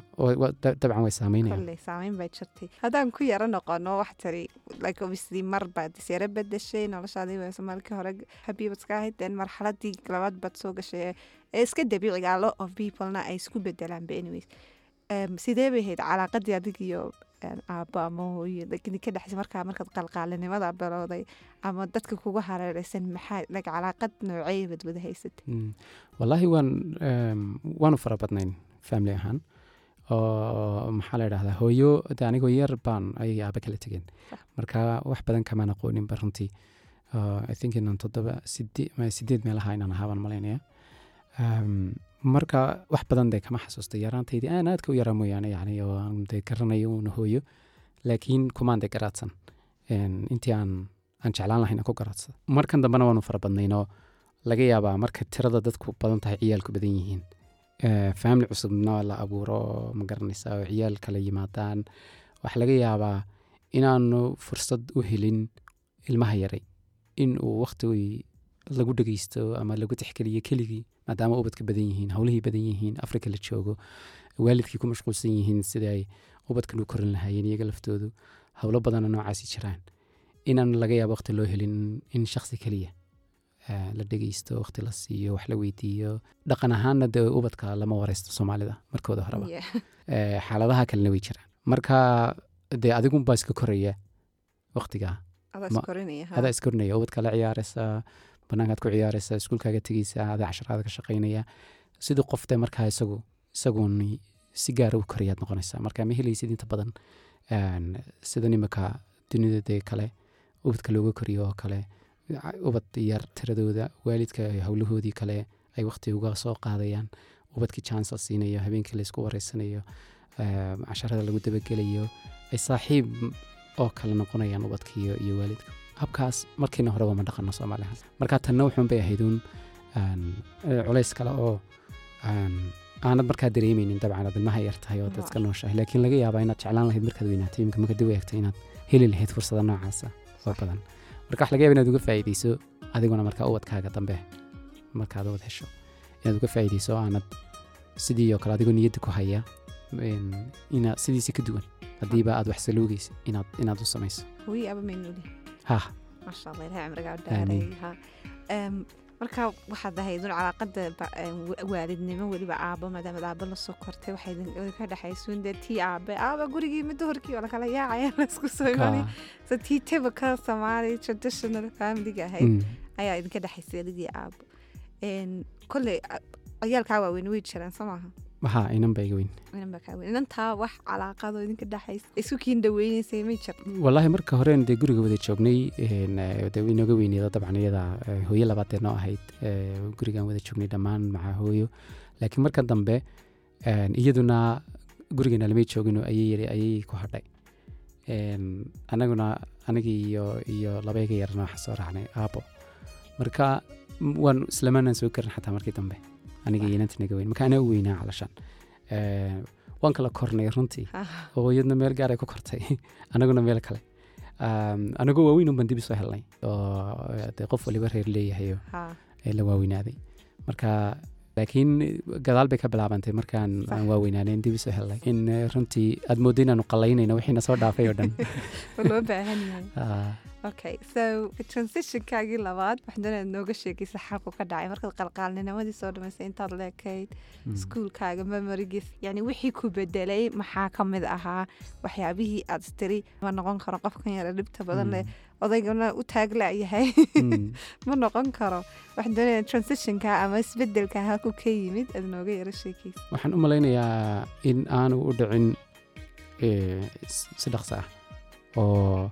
dabcan way saameynayaan kolley saameyn baa jirtay. Haddaan ku yaro noqono wax tari like obviously mar baad isyara bedeshay noloshaadii waa soomaalkii hore iska ahayd then marxaladii labaad baad soo gashay. Ee- iska dabiiciga a lot of peoplena ay isku bedelaan ba anyways. Sidee bay ahayd calaaqadii adig iyo ama hooyo idinka dhexsay markaa markaad qalqaalinimada bilowday ama dadka kugu hareereysan maxaa like calaaqad noocey baad wada haysatay Mm. wallaahi waan waanu fara badnayn family ahaan. Oo maxaa la idhahdaa hooyo de anigoo yar baan ayay aaba kala tegeen marka wax badan kamaan aqooninba runtii. Uh, i think inaan toddoba sideed meelaha inaan ahaa baan malaynaya Um, marka wax badan dee kama xasuusta. Yaraantaydii aan aadka u yaraa mooyaane yani oo aan dee garanayo uuna hooyo. Laakiin kumaan dee garaadsan. Intii aan aan jeclaan lahayn aan ku garaadsada markan dambena waanu fara badnaynoo laga yaabaa marka tirada dadku badan tahay ciyaalku badan yihiin Eh, family cusubna la abuuro ma garanaysa oo ciyaal kala yimaadaan waxaa laga yaabaa inaanu fursad u helin ilmaha yaray in uu waqti lagu dhegeysto ama lagu tixgeliyo keligii maadaama ubadka badan yihiin howlihii badan yihiin afrika la joogo waalidkii ku mashquulsan yihiin sidii ay ubadkan u korin lahaayeen iyaga laftoodu howlo badana noocaasi jiraan. Inaan laga yaabo waqti loo helin in shakhsi keliya la dhegeysto waqti la siiyo wax la weydiiyo. Dhaqan ahaanna dee ubadka lama wareysto soomaalida markooda horeba. Eh, xaaladaha kalena way jiraan. Marka dee adigunbaa iska koraya waqtigaa adaa iskorinaya ubadka la ciyaaraysa banaankaad ku ciyaaraysa iskuulkaaga tegeysa adaa casharaada ka shaqaynaya sidii qof dee markaa isagu isaguun si gaara u korayaad noqonaysaa. Marka ma helaysid inta badan een, sida nimaka dunida dee kale ubadka looga koriyo oo kale ubad yar tiradooda waalidka howlahoodii kale ay waqti uga soo qaadayaan. Ubadkii chance la siinayo habeenkii laysku wareysanayo een, casharada lagu dabagelayo ay saaxiib oo kale noqonayaan ubadka iyo, waalidka. Habkaas markiina horeba ma dhaqano soomaaliha marka tanna wuxuun bay ahayd uun eh, culays kale oo aanad markaa dareemeynin dabcan aad ilmaha yar oo dadka nooshahay laakiin laga yaabaa inaad jeclaan lahayd markaad weynaatay. Imika marka dib u eegtay inaad heli lahayd fursada noocaasa oo badan marka wax laga yaaba inaad uga faa'iideyso adiguna markaa ubadkaaga dambe markaad ubad hesho inaad uga faa'iideyso oo aanad sidii oo kale adigoo niyadda ku haya ina sidiisi ka duwan. Haddiiba aad wax saluugaysa inaad inaad u samayso. Ha marka waxaad ahayd un calaaqada wa- waalidnimo weliba aabo maadaama aabo la soo kortay waxay ka dhexaysuun dee tii aabe aaba gurigii midda horkii oo lakala yaacaya la isku soo imanay ka. So tii typical somali traditional familiga ahayd mm, ayaa idinka dhexaysay adigii aabo kolley ciyaalkaa waaweyn way jiraan soo maaha ha inan ba iga weyn. Inan baa kaa weyn. Inantaa wax calaaqadoo idinka dhexaysa isu kiin dhaweynaysay may jir wallaahi marka horeen dee guriga wada joognay dee inooga weyneeda dabcan iyada eh, hooyo labaadee noo ahayd. Eh, gurigaan wada joognay dhammaan maca hooyo. Laakiin marka dambe iyaduna gurigeena lamay joogino ayay ku hadhay. Anaguna anigii iyo iyo labayga yarna waxaa soo raacnay aabo marka waan islamaanaan soo karin xataa markii dambe aniga iyo inanta naga weyn. Marka anaa u weynaa calashaan waan kala kornay runtii. Oo iyadna meel gaar ay ku kortay. Anaguna meel kale. Anagoo waaweyn unbaan dib isoo helnay. Oo qof waliba reer leeyahay oo ha. eh, la waaweynaaday. Marka laakiin gadaal bay ka bilaabantay markaan aan waaweynaanen dib isoo helnay. In eh, runtii aad mooddo inaanu qalaynayno wixiina soo dhaafay oo dhan yahay okay so transitionkaagii labaad inaad nooga sheegaysa xalku ka dhacay. Markaad qalqaalninimadii soo dhamaysay intaad leekayd iskuulkaaga memorigiis yani wixii ku bedelay maxaa ka mid ahaa waxyaabihii aad istiri ma noqon karo qofkan yara dhibta badan leh odaygana u taaglayahay Mm. ma noqon karo doonaya transitionka ama isbeddelka halku ka yimid aad nooga yara sheekaysa waxaan u malaynayaa in aanu u dhicin eh, si dhaqso ah oo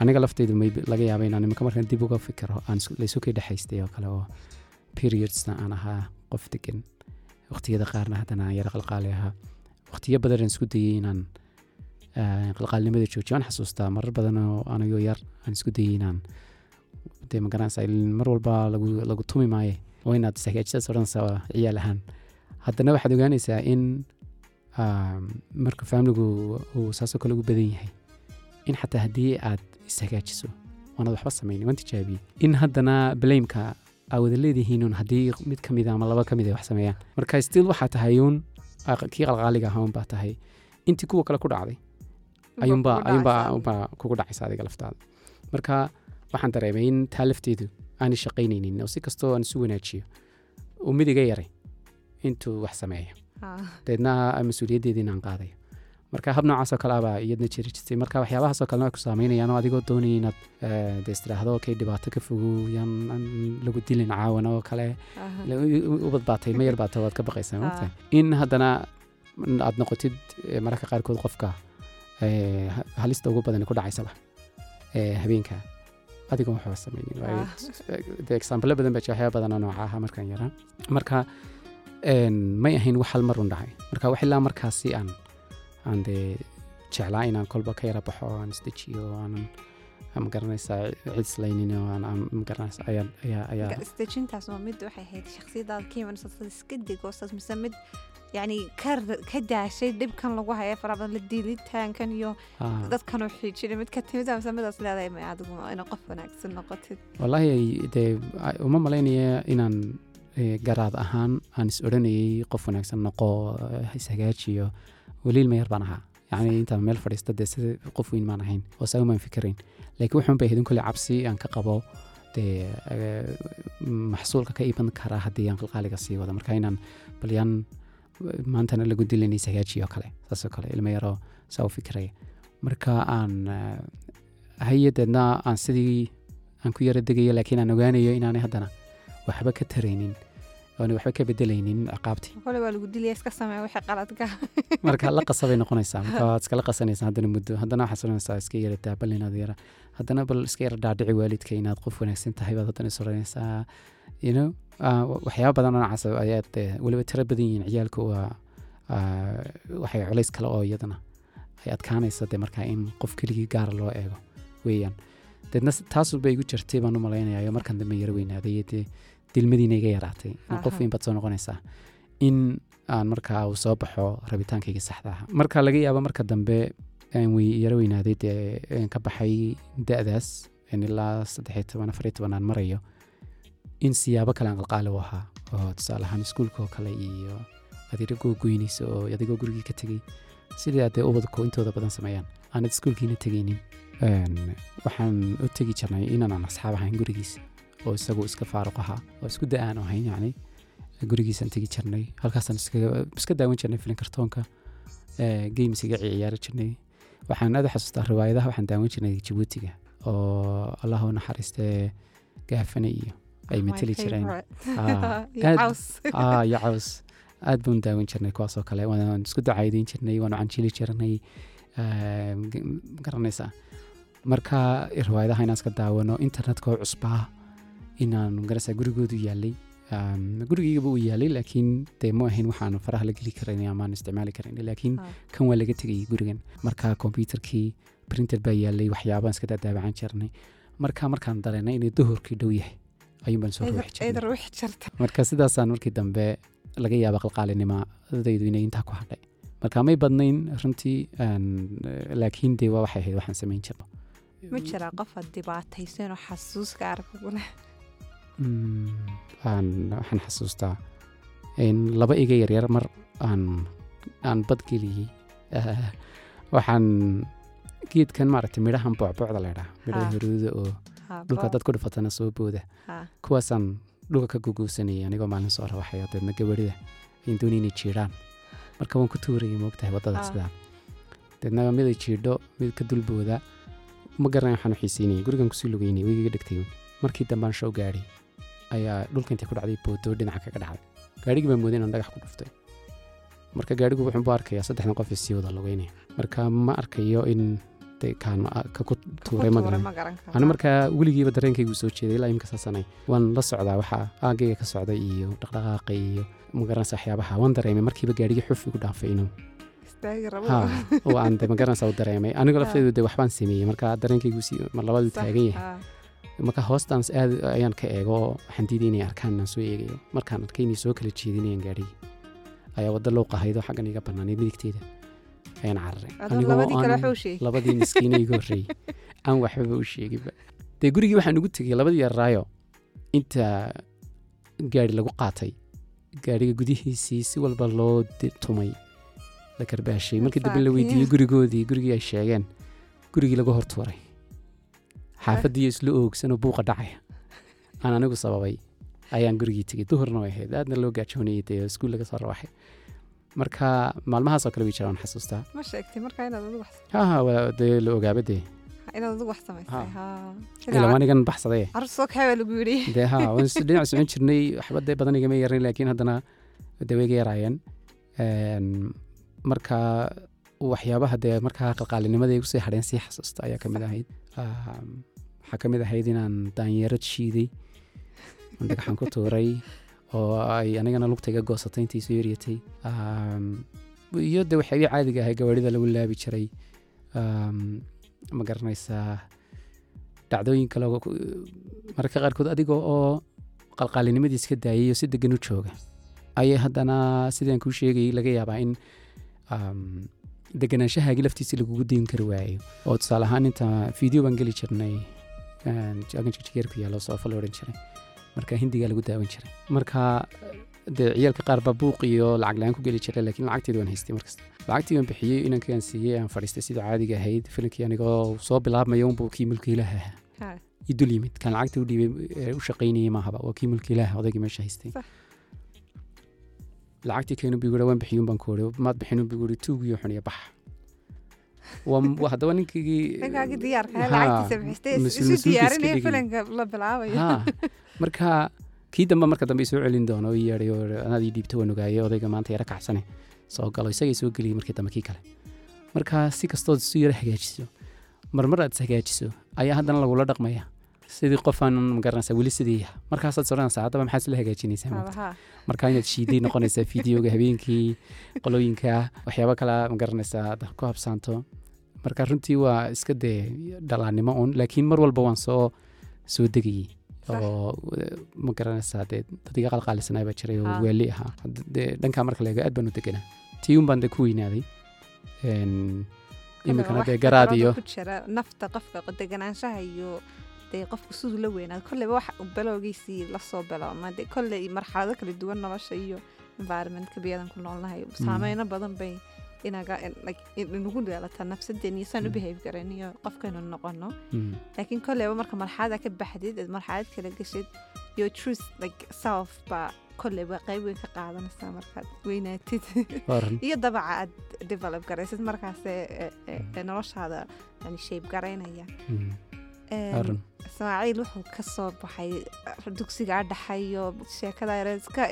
aniga lafteydu maybe laga yaaba inaan imika markaan dib uga fikiro aan laysu kay dhexaystay oo kale oo periodsna aan ahaa qof degan waqtiyada qaarna haddana aan yara qalqaali ahaa. Waqtiyo badan aan isku dayey inaan eh, qalqaalnimada joojiyo waan xasuustaa marar badan oo anigoo yar aan isku dayey inaan dee magaranaysa mar walba lagu, lagu tumi maaye. Oo inaad ishagaajisas odhanaysaa ciyaal ahaan. Haddana waxaad ogaanaysaa in um, marka faamiligu uu saasoo kale ugu badan yahay. In xataa haddii aad ishagaajiso waanaad waxba samaynin waan tijaabiyey in haddana blameka aa wada leedihiin un haddii mid ka mida ama laba ka mid ay wax sameeyaan. Marka still waxaa tahay uun aa- kii qalqaaliga ahaa unbaa tahay. Intii kuwa kale ku dhacday ayuunbaa ayuunbaa unbaa kugu dhacaysa adiga laftaada. Marka waxaan dareemay in taa lafteedu aanay shaqaynaynin oo si kastoo aan isu wanaajiyo. Uu mid iga yaray intuu wax sameeyo. Deedna mas'uuliyaddeedii inaan qaadayo marka hab noocaasoo kale abaa iyadna jiri jirtay. Marka waxyaabahaasoo kalena ku saameynayaan oo adigoo doonaya inaad eh, dee istiraahdo dhibaato ka fogow yaan aan lagu dilin caawan oo kale. Ila u- u- ubad baatay ma yar baata waad ka baqaysaa maogta in haddana aad noqotid eh, mararka qaarkood qofka eh, ha- halista ugu badan ku dhacaysaba habeenka. Adigoon waxba samaynin waayo de example badan baa jira waxyaaba badan oo nooca markaan yaraa. Marka may ahayn wax hal mar un dhacay. Marka wax ilaa markaasi aan aan dee jeclaa inaan kolba ka yara baxo oo aan isdejiyo aanan ma garanaysaa cid islaynin oo aan aan ma garanaysaa ayaa ayaa ayaa. isdejintaas waa mid waxay ahayd shakhsiyadaada ka imanaysa sida iska degoosaas mise mid yani ka r- ka daashay dhibkan lagu haya farabadan la diilitaankan iyo ah, dadkan u xiijina mid ka timid mise midaas leedahay may adigu ina qof wanaagsan noqotid. Wallaahi dee a- uma malaynaya inaan eh, garaad ahaan aan is odhanayay qof wanaagsan noqo eh, ishagaajiyo weliil mayar baan ahaa yacni intaan meel fadhiista dee sida qof weyn maan ahayn oo saa umaan fikirayn laakiin wuxuun bay ahayd in kolle cabsi aan ka qabo dee maxsuulka ka iman kara haddii aan qalqaaliga sii wado marka inaan balyaan maantana lagu dilan ishagaajiyo oo kale saasoo kale ilmo yaroo saa u fikiraya marka aan eh, hay'adeedna aan sidii aan ku yara degayo laakiin aan ogaanayo inaanay haddana waxba ka taraynin oona waxba ka bedelaynin ciqaabtii kole waa lagu dilaya iska sameeya wixii qaladka marka la qasabay noqonaysaa marka waad iskala qasanaysaa haddana muddo haddana waxaad soranaysaa iska yara daabal inaad yara. Haddana bal iska yara dhaadhici waalidka inaad qof wanaagsan tahay baad haddana soranaysaa. You know ah, wa- waxyaaba badan oo noocaas ah ayaad eh, weliba tiro badan yihiin ciyaalka waa ah, waxay culays kale oo iyadana ay adkaanaysa de markaa in qof keligii gaara loo eego weeyaan. Deedna taasuba igu jirtay baan u malaynayaa markan dambe yara weynaaday dee dilmadiina iga yaraatay. In qof baad soo noqonaysaa in aan markaa uu soo baxo rabitaankayga saxda ah. Marka laga yaabo marka dambe yaro weynaaday dee ka baxay da-daas in ilaa saddexiyo toban afariyo toban aan marayo in siyaabo kale aan qalqaali u ahaa oo tusaale ahaan iskuulka oo kale iyo adigoo goynaysa oo adigoo gurigii ka tegey sidii adee ubadku intooda badan sameeyaan. Aanad iskuulkiina tegaynin. Een, waxaan u tegi jirnay inaanan asxaab ahayn gurigiisa oo isagu iska faaruq ahaa oo isku da aan ahayn yacni gurigiisaan tegi jirnay. Halkaasaan iska daawan jirnay filin kartoonka games iga ciyaari jirnay. Waxaan aad u xasuustaa riwaayadaha waxaan daawan jirnay jabuutiga oo allah u naxariistee gaafane iyo ay mateli jireen. Ah, iyo caws ah caws aad baan daawan jirnay kuwaasoo kale. Waan isku ducaydayn jirnay waanu canjili jirnay eem, g- ma garanaysaa marka riwaayadaha inaan iska daawano internetka oo cusbaa inaan magarasa gurigoodu yaalay. Gurigaygaba uu yaalay laakiin dee ma ahayn waxaan faraha la geli karayn amaan isticmaali karayn laakiin Ah. kan waa laga tegayay gurigan. Marka kombyutarkii printer baa yaalay waxyaabaan iska daadaabacan jirnay marka markaan dareenay inay duhurkii dhow yahay ayuun baan soo ruuxi jirnay. ciidar wixi jirta. Marka sidaasaan markii dambe laga yaaba qalqaalinima dadaydu inay intaa ku hadhay. Marka may badnayn runtii laakiin dee waa waxay ahayd waxaan samayn jirno. Ma jiraa qof aad dhibaataysan oo xasuuska arkaguna aan- waxaan xasuustaa laba iga yaryar mar aan aan badgeliyey. Ah, waxaan geedkan maaragtay midhahan boocboocda la ydhaa midhaha Ha. huruuda oo dhulka dad ku dhufatana soo booda. Kuwaasaan dhulka ka guguusanayay anigoo maalin soo rawaxaya deedna gabarida ayn doonay inay jiidhaan marka waan ku tuurayay moogtahay waddada Ah. sidaa deedna mid ay jiidho mid ka dulbooda. Ma garanay waxaan u xiiseynayay gurigan ku sii lugeynay weygiga dhegtay markii dambaan show gaadhay ayaa dhulka intay ku dhacday boodoo dhinaca kaga dhacday. Gaadhigii baan mooday inaan dhagax ku dhuftay. Marka gaadhigu wuxuu bu arkayaa saddexdan qof isii wada lugeynaya marka ma arkayo in dee kaan ka ku tuuray markaa weligiiba dareenkaygu soo jeeday ilaa imika saasanay waan la socdaa waxaa aagayga ka socday iyo dhaqdhaqaaqa iyo magaranaysa waxyaabaha. Waan dareemay markiiba gaadhigii xuf igu dhaafay inuu. Aan magaranaysa u dareemay. Anigoo lafteedu de waxbaan sameeyey. Marka dareenkaygu labadu taagan yahay. ah. Marka hoostaans aad ayaan ka eego waxaan diiday inay arkaan inaan soo eegayo. Markaan arkay inay soo kala jeedinayaan gaadhigii ayaa waddo loo qahaydoo xaggan iga banaanay midigteeda. Ayaan cararay Anigoo labadii aan- miskiina iga horreeyey aan waxbaba u sheeginba dee gurigii waxaan ugu tegey labadii yarraayo inta gaari lagu qaatay gaariga gudihiisii si walba loo tumay la karbaashay markii dambe la weydiiyey gurigoodii gurigii ay sheegeen gurigii lagu hortuuray xaafadii isla oogsanoo buuqa dhacaya aan anigu sababay ayaan gurigii tegey duhurna way ahayd aadna loo gaajoonayay dee iskuul laga soo rawaxay marka maalmahaasoo kale way jiraan waan xasuustaa ma sheegtay marka inaad adigu ha ha waa dee la ogaaba dee inaad adigu wax samaysay ha ilaa waanigan baxsaday carruur soo kaxay baa lagu yidhi dee ha waan si dhinac socon jirnay waxba dee badan igama yaran laakiin haddana dee way iga yaraayeen Een, marka waxyaabaha dee markaa qalqaalinimada igu sii hadheen sii xasuusta ayaa ka mid ahayd. Waxaa ka mid ahayd inaan daanyeerad shiiday oon dhagaxan ku tuuray oo ay anigana lugta iga goosatay intii yaryatay iyo de waxyaabihii caadiga ahay gawaarida lagu laabi jiray. Ma garanaysaa dhacdooyin kale mararka qaarkood adigoo oo qalqaalinimadiis ka daayay oo si degan u jooga. Ayay haddana sidaan kuu sheegayay laga yaabaa in deganaanshahaagii laftiisa lagugu dayn kari waayo. Oo tusaale ahaan inta video baan geli jirnay ku yaalo soofa la odhan jiray. Marka hindigaa lagu daawan jiray. Marka dee ciyaalka qaar baa buuq iyo lacag la'aan ku geli jiray laakiin lacagteedi waan haystay markasta. Lacagtii waan bixiyey inankaan siiyey aan fadhiistay sidoo caadiga ahayd filimkii anigoo soo bilaabmaya unbuu kii mulkiilaha ahaa Ha. ii dul yimid kan lacagta u dhiibay ee u shaqaynayay maahaba waa kii mulkiilaha odaygii meesha haystay. Lacagtii keenu bigura waan bixiyun baan ku ori maad bixinu biguri tuugiyo xuniya bax. Haddaba ninkigii ninkaagii diyaarka Ha, lacagtiisa bixistay mas- isu mas'uulkiis ka diyaarinaya dhigay. filanka la bilaabayo ha marka kii dambe marka dambe isoo celin doono ii yeedhay oo anaad ii dhiibto waan ogaayay odayga maanta yara kacsane soo galo isagay soo geliyay markii dambe kii kale. Marka si kastood isu yara hagaajiso marmar aad is hagaajiso ayaa haddana lagula dhaqmaya sidii qofaan magaranaysa weli sidii markaasaad soranaysaa haddaba maxaad isla hagaajinaysaa maanta? Marka inaad shiiday noqonaysaa fideoga habeenkii qolooyinka waxyaabo kale ma garanaysaa aad ku habsaanto. Marka runtii waa iska dee dhalaannimo un laakiin mar walba waan soo soo degayey oo ma garanaysaa dee dadiga qalqaalisanaa baa jiray oo waali ahaa. Dee dhankaa marka la eego aad baan u deganaa. Tii un baan dee ku weynaaday iminkana dee garaad iyo nafta qofka deganaanshaha iyo dee qofka siduu la weynaado kolleyba wax balowgiisii la soo bilooma dee kolley marxalado kala duwan nolosha iyo environmentka biyadan ku noolnahay saameyno badan bay inagu dheelata nafsadeen iyo saan u Mm. behave garan iyo qofkaynu noqono. Mm, laakiin kolleyba marka marxalada ka baxdid marxalad kala geshid your truth like self baa kolleyba qayb weyn ka qaadanaysaa markaad weynaatid. Iyo dabaca aad develop garaysid markaas ee- ee- ee noloshaada shape garaynaya Mm, ismaaciil wuxuu ka soo baxay eh, dugsiga dhaxayo sheekada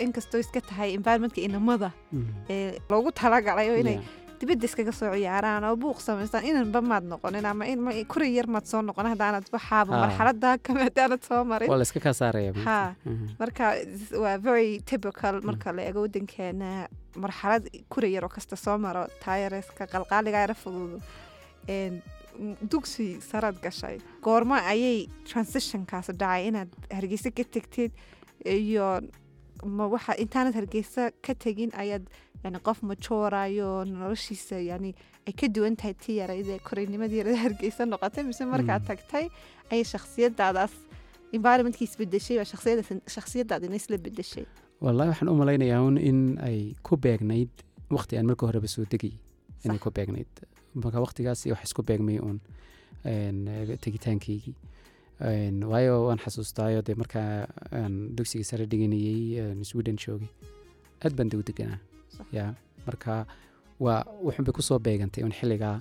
inkastoo iska tahay environmentka inamada Mm, ee loogu talagalay oo inay dibadda iskaga soo ciyaaraan oo buuq samaystaan inanba maad noqonin ama kuri yar maad soo noqon haddaanad waxaaba Ha. marxalada kame haddaanad soo marin. Waa la iska kaa saaraya Ha. Mhm. marka waa very typical marka la eego wadankeena marxalad kuri yar oo kasta soo maro taayareska qalqaaliga yara m- dugsi saraad gashay. Goormo ayay transitionkaas dhacay inaad hargeysa ka tegtid iyo ma waxa intaanad hargeysa ka tegin ayaad yani qof majoorayo noloshiisa yani ay ka duwan tahay tii yarayde koraynimadii yarada hargeysa noqotay mise markaad Mm. tagtay ayay shakhsiyadaadaas environmentkii isbedeshay waa shakhsiyada- shakhsiyadaadina isla bedeshay wallahi waxaan u malaynayaa un in ay ku beegnayd waqti aan marka horeba soo degayay inay ku beegnayd marka waqtigaasi wax isku beegmay uun tegitaankaygii waayo waan xasuustaayo dee markaa aan dugsiga sare dhiganayey sweden joogay aad baan u deganaa. Ya marka waa wuxunbay ku soo beegantay un xilligaa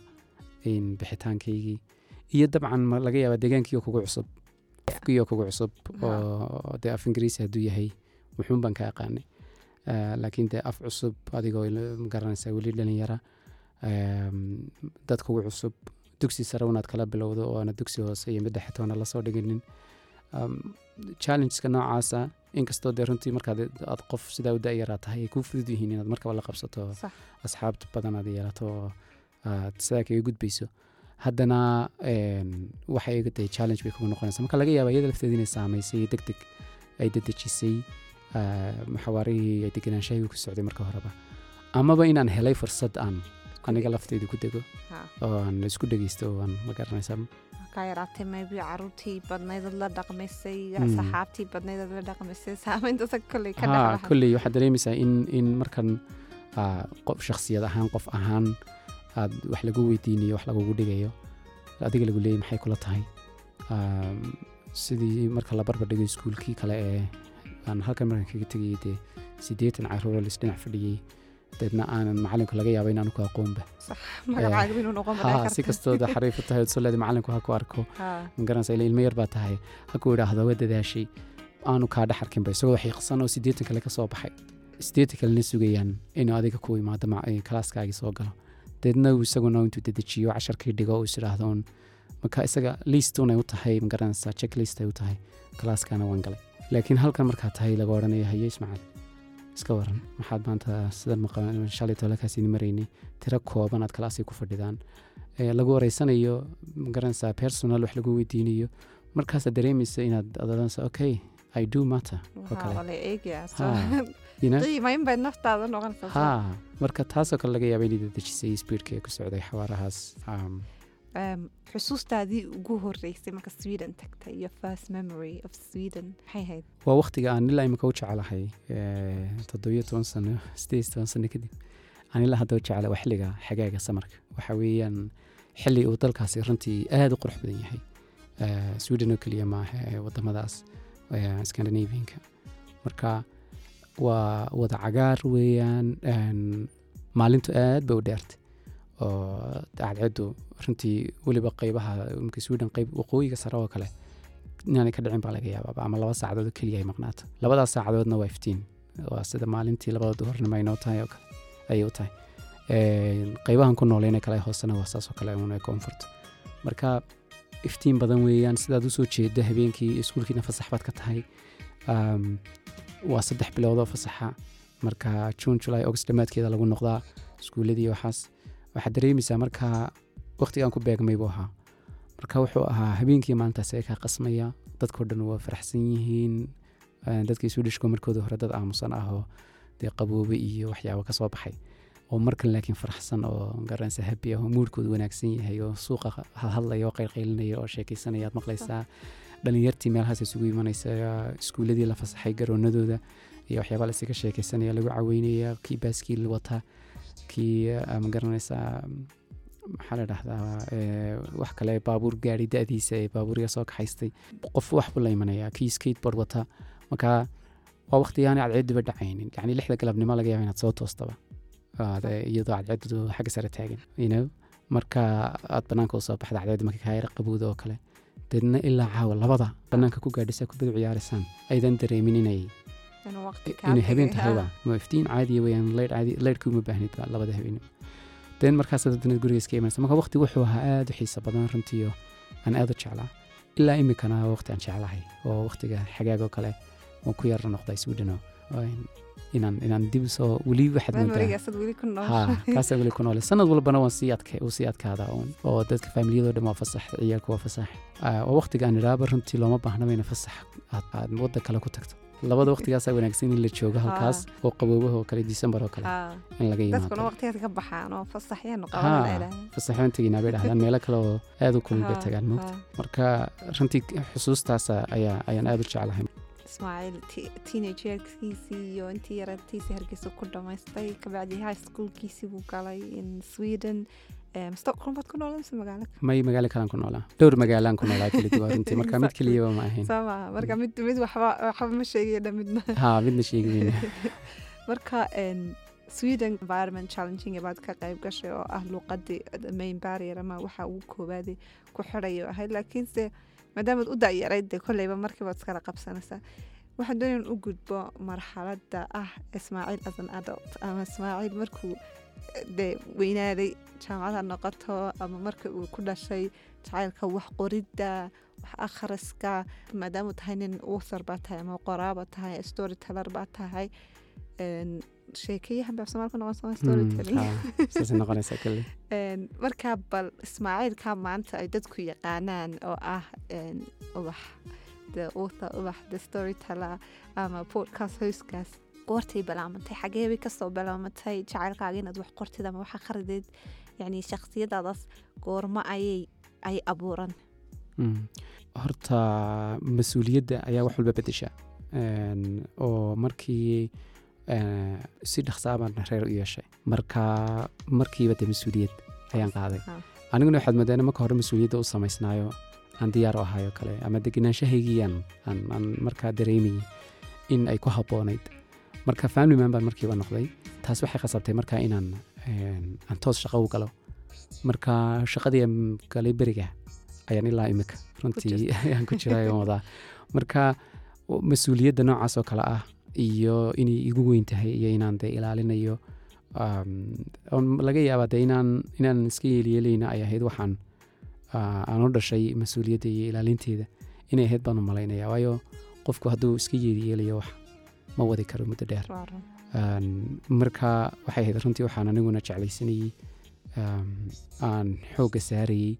bixitaankaygii iyo dabcan laga yaabaa deegaankiioo kugu cusub. Qofkiioo kugu cusub oo dee af ingiriisi hadduu yahay wuxuun baan ka aqaanay laakiin dee af cusub adigoo ila- ma garanaysaa weli dhalinyara dad kugu cusub dugsi sare unaad kala bilowdo oo aana dugsi hoose iyo midda xitoona la soo dhiginin. Um, challengeska noocaasa inkastoo dee runtii markaad aad qof sidaa u da'yaraa tahay ay kuu fudud yihiin inaad markaba la qabsato asxaab badan aad yeelato oo aad sidaa kaga gudbayso haddana een, waxay iga tahay challenge bay kugu noqonaysa marka laga yaaba iyada lafteeda inay saamaysay deg deg ay dadejisay maxawaarihii ay degenaanshahaygu ku socday marka horeba. Amaba inaan helay fursad aan aniga lafteyda ku dego. Oo aan isku dhegeysto aan ma garanaysa ka yaraatay maybe caruurtii badnaydad la dhaqmaysay Mm. saxaabtii badnaydad la dhaqmaysay saamayntaasa kolley ka ha dhexlahay kolley waxaad dareemaysaa in in markan ah, qof shakhsiyad ahaan qof ahaan aad wax lagu weydiinayo wax lagugu dhigayo adiga lagu leeyay maxay kula tahay? Sidii marka la barbar dhigay iskuulkii kale ee aan halkan markan kaga tegayay dee siddeetan caruuro lisdhinac fadhiyey deedna aanan macalinku laga yaaba inaanu ku aqoonba si kastooda xariif u tahay oo soleeda macalinku ha ku arko ma garanaysa ila ilmo yar baa tahay ha ku idhaahdo waa dadaashay aanu kaa dhex arkinba isagoo xiiqsan oo siddeetan kale ka soo baxay siddeetan kalena sugayaan inuu adiga ku imaado ma- kalaaskaagii soo galo deedna uu isaguna intuu dedejiyo casharkii dhigo uu is idhaahdo un marka isaga liistunay u tahay ma garanaysaa checklist ay u tahay kalaaskana waan galay laakiin halkan markaa tahay laga odhanayo haye ismaaciil iska waran. Maxaad maanta sidan maqa- shalay toolakaasini maraynay tiro kooban aad kalaasii ku fadhidaan. Lagu wareysanayo ma garanaysaa personal wax lagu weydiinayo. Markaasaad dareemaysa inaad adadansa okay i do matter. Oo kale. ha marka taasoo kale laga yaaba inay dadejisay speedka ee ku socday xawaarahaas xusuustaadii ugu horeysay marka sweden tagtay iyo first memory of sweden. maxay ahayd waa waqtiga aan ilaa imika u jecelahay eh, toddobiyo toban sano sideed toban sano kadib aan ilaa hadda u jecela waa xilliga xagaaga samarka waxa weeyaan xilli uu dalkaasi runtii aad u qurux badan yahay sweden oo keliya maaha ee wadamadaas scandinavianka marka waa wada cagaar weeyaan maalintu aad bay u dheertay oo cadceedu runtii weliba qeybaha sweden qeyb waqooyiga sare oo kale inaanay ka dhicin baa laga yaabaaba ama laba saacadood oo keliya ay maqnaato labadaas saacadoodna waa iftiin. Waa sida maalintii labada duhurnimo ay noo tahay oo kale ayay u tahay. Een, qaybahan ku nooleena kale hoosena waa saas oo kale una koonfurta marka iftiin badan weeyaan sidaad u soo jeeda habeenkii iskuulkiina fasax baad ka tahay. Waa saddex bilood oo fasaxa. Marka june july august dhammaadkeeda lagu noqdaa iskuuladii waxaas waxaad dareemaysaa marka waqtigaan ku beegmay buu ahaa. Marka wuxuu ahaa habeenkii maalintaas ee kaa qasmaya dadkao dhan waa faraxsan yihiin Eh, dadkii swedishko markooda hore dad aamusan ah oo dee qaboobe iyo waxyaabo ka baxay. Oo markan laakiin faraxsan oo garanaysa happy ah oo muudkoodu wanaagsan yahay oo suuqa hadlaya oo qaylqaylinaya oo sheekaysanaya maqlaysaa dhalinyartii meelahaas isugu imanaysa iskuuladii la fasaxay garoonadooda iyo waxyaaba laisaga sheekaysanaya lagu caweynaya kii baaskiil wata kii ah, ma maxaa la dhahdaa eh, wax kale baabuur gaari da-diisa ee baabuurya soo kaxaystay. Qof wax buu la imanaya kii skateboard wata. Marka waa waqtigaani cadceediba dhacaynin. Yacni lixda galabnimo laga yaaba inaad soo toostaba eh, iyadoo cadceedu xagga sare taagan marka aad banaanka u soo baxda cadceed marka kaa yara qabowda oo kale. Deedna ilaa caawa labada banaanka ku gaadhisa kubadu ciyaaraysaan aydan dareemin inay inay habeen ha. tahayba ma iftiin caadiya weyaan leydh caadi leydhkii uma baahnid ba labada habeenimo den markaas haddana guriga iska imanaysa marka waqti wuxuu ahaa aad u xiisa badan runtiiyo aan aad u jeclaa ilaa imikana waqti aan jeclahay oo waqtiga xagaag oo kale oo ku yara noqday swedeno inaan inaan dib soo weli waxaad moodaa weli ku noole sanad walbana waan sii adka uu sii adkaadaa uun oo dadka faamiliyadoo dhan waa fasax ciyaalku waa fasax waa waqtiga aan idhaaba runtii looma baahnaba ina fasax aad waddan kale ku tagto labada waqtigaasaa wanaagsan in la joogo halkaas oo qaboobaha oo kale disembar oo kale in laga dadkuna yimaado waqtigaas ka baxaan oo fasaxyaanu Ha. qaban la idhaahda fasaxoon teginaa bay dhahdaan meelo kale oo aad u kulul bay tagaan moogta marka runtii xusuustaas ayaa ayaan aad u jeclahay. Ismaaciil ti- teenagerkiisii iyo intii yarartiisii hargeysa ku dhamaystay. Kabacdi high schoolkiisii buu galay in sweden Em, stockholm baad ku noolan mise magaalo may magaalo kalaan ku noolaa dhowr magaalaan ku noolaa kala duwan runtii marka mid keliyaba ma ahayn soo maha marka mid mid waxba waxba ma sheegaya dha midna. Ha midna sheegi weyne marka sweden environment challenging baad ka qayb gashay oo ah luuqadii main barrier ama waxa ugu koowaadii ku xirayo ahayd laakiinse maadaamaad u dayarayd dee kolleyba markiibaad iskala qabsanaysaa waxaan doonaya in u gudbo marxaladda ah ismaaciil as an adult. Ama ismaaciil markuu dee weynaaday jaamacada noqoto ama marka uu ku dhashay jacaylka wax qoridda wax akhriska maadaama uu tahay nin author baa tahay ama qoraaba tahay storyteller baa tahay sheekeyahan baa soomaal ku noqon sama Een, markaa bal ismaaciilka maanta ay dadku yaqaanaan oo ah ubax the author ubax the storyteller ama podcast hostkaas goortay bilaamantay xagee bay ka soo bilaamantay jacaylkaaga inaad wax qortid ama wax akhrideed yacni shakhsiyadaadaas goormo ayay ay abuuran. Mm. horta mas'uuliyadda ayaa wax walba bedesha. Oo markii si dhaqsaabaan reer u yeeshay. Marka markiiba de mas'uuliyad ayaan qaaday. Ha. aniguna waxaad moodaa in marka hore mas'uuliyadda u samaysnaayo aan diyaar u ahayo kale. Ama degenaanshahaygiyaan aan aan markaa dareemayay in ay ku habboonayd marka family man baan markiiba noqday taas waxay khasabtay marka inaan aan toos shaqo u galo. Marka shaqadii aan galay beriga ayaan ilaa imika runtii ayaan ku jira wadaa. Marka mas'uuliyadda noocaas oo kale ah iyo inay igu weyn tahay iyo inaan de ilaalinayo laga yaabaa de inaan inaan iska yeelyeelayna ay ahayd waxaan ah, aan u dhashay mas'uuliyadda iyo ilaalinteeda inay ahayd baan u malaynaya. Waayo qofku hadduu iska yeelyeelayo wax ma wadi karo muddo dheer. Marka waxay ahayd runtii waxaan aniguna jeclaysanayey aan xoogga saarayey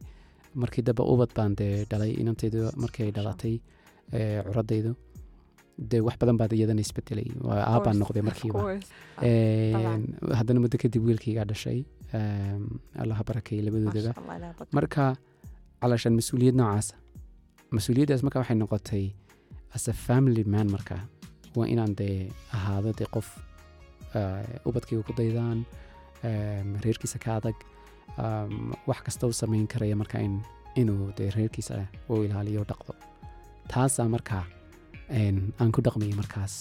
markii dambe ubad baan dee dhalay inantaydu markay dhalatay curadaydu dee wax badan baad iyadana isbedelay. Course, noqday markiiba haddana muddo kadib wiilkaygaa dhashay. Allaha barakeeyey labadoodaba marka calashaan mas'uuliyad noocaasa mas'uuliyaddaas marka waxay noqotay as a family man marka waa inaan dee ahaado dee qof eh, ubadkayga ku daydaan em, reerkiisa ka adag wax kasta u samayn karaya marka in inuu dee reerkiisa u ilaaliyo dhaqdo. Taasaa markaa aan ku dhaqmayay markaas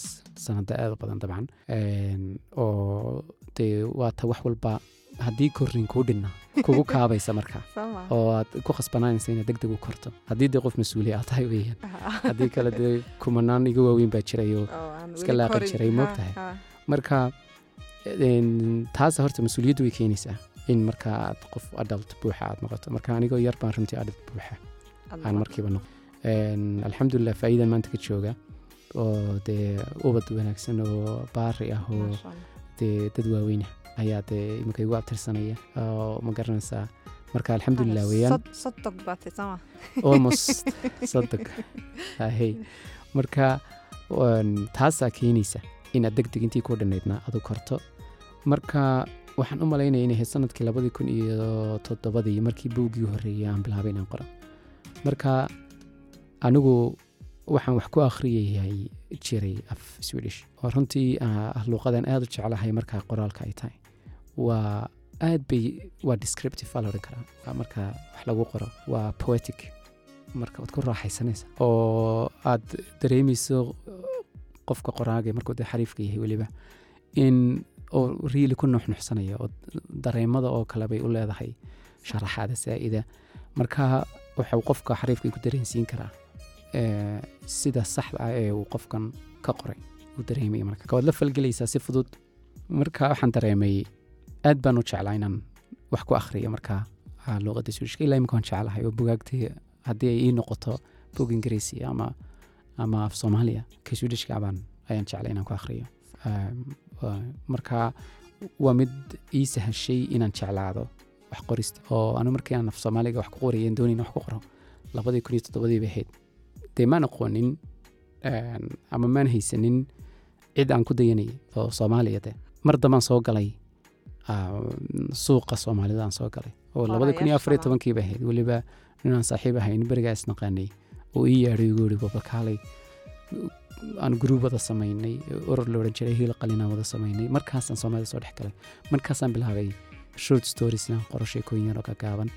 sanada aad u badan dabcan. Oo dee waa ta wax walba haddii korrin kuu dhinna kugu kaabaysa marka oo aad ku khasbanaanaysa inaad deg deg u korto. Haddii dee qof mas'uuliya aad tahay weeyaan. Haddii kale dee kumanaan iga waaweyn baa jirayoo iska laaqi jiray, moogtahay? marka taasa horta mas'uuliyaddu way keenaysaa in marka aad qof adult buuxa aad noqoto. Marka anigoo yar baan runtii adult buuxa. Aan markiiba noqo alxamdulilah faa'iidan maanta ka jooga. Oo dee ubad wanaagsan oo baari ah oo dee dad waaweyna ayaa dee iminka igu abtirsanaya oo ma garanaysaa. Marka alxamdulilah almost sodog. Ahey marka taasaa keenaysa inaad deg deg intii ku dhannaydna adu korto. Marka waxaan u malaynaya inay ahayd sannadkii labadii kun iyo toddobadii markii buuggii horreeyay aan bilaabay inaan qoro marka anigu waxaan wax ku akhriyayay jiray af swedish oo runtii ah luuqadan aad u jeclahay marka qoraalka ay tahay waa aad bay waa descriptive baa karaa. Marka wax lagu qoro waa poetic. Marka waad ku raaxaysanaysa oo aad dareemayso qofka qoraaga markuu dee xariifka yahay weliba in oo riili ku nuxnuxsanaya oo dareemada oo kale bay u leedahay sharaxaada saa'ida. Marka waxau qofka xariifka ku dareensiin karaa eh, sida saxda ah ee uu qofkan ka qoray uu dareemaya marka. Waad la falgelaysaa si fudud. Marka waxaan dareemay aad baan u jeclaa inaan wax ku akhriyo marka ah, luuqadda swedishka ilaa imika waan jeclahay oo bugaagtii haddii ay ii noqoto bug ingiriisi ama ama af soomaaliya ka swedishka baan ayaan jeclay inaan ku akhriyo. Waa- marka waa mid ii sahashay inaan jeclaado wax qorista. Oo anu markii aan af soomaaliga wax ku qorayeen doonayna wax ku qoro labadii kun iyo toddobadii ahayd. Dee maan aqoonin een, ama maan haysanin cid aan ku dayanayay oo soomaaliya de mar dambaan soo galay suuqa soomaalida aan soo galay oo labadii kun iyo afar iyo Qorayaasha tobankii bay ahayd weliba inaan saaxiib ahayn berigaa isnaqaanay oo ii yeedhay igu yidhi baba kaalay aan gruub wada samaynay urur la odhan jiray hiil qalinaan wada samaynay markaasaan soomaalida soo dhex galay. Markaasaan bilaabay short stories inaan qoro sheekooyin yar oo gagaaban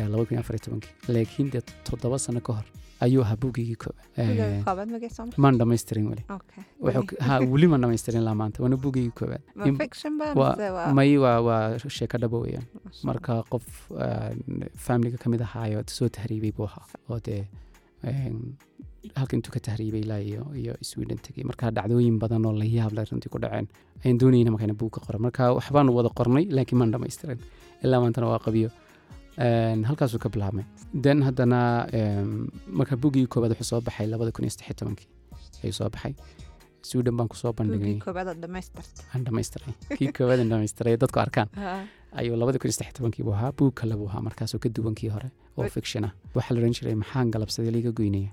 ee laba kun iyo afar iyo tobankii laakiin dee toddoba sano ka hor ayuu ahaa buuggigii koobaad koobaad magee soo maan dhamaystirin weli. Okay Wuxuu k- ha weli maan dhamaystirin laa maanta waana mise waa may waa sheeko dhabo weeyaan. Marka qof faamiliga ka mid ahaayo soo tahriibay buu ahaa oo dee een, halka intuu ka tahriibay ilaa iyo iyo sweden tegey marka dhacdooyin badan oo la yaab leh runtii ku dhaceen ayaan doonayna markayna buug ka qoro marka waxbaanu wada qornay laakiin maan dhamaystirin ilaa maantana waa qabiyo halkaasuu ka bilaabmay. Den haddana marka buuggii koobaad wuxuu soo baxay labada kun iyo saddex tobankii. Ayuu soo baxay. Sweden baan ku soo bandhigay. Dhamaystiray kii dadku arkaan. Ayuu labada kun iyo saddex tobankii buu ahaa. Buug kale buu ahaa markaasoo ka duwan kii hore oo fiction ah. Waxaa la odhan jiray maxaan galabsaday liiga goynaya?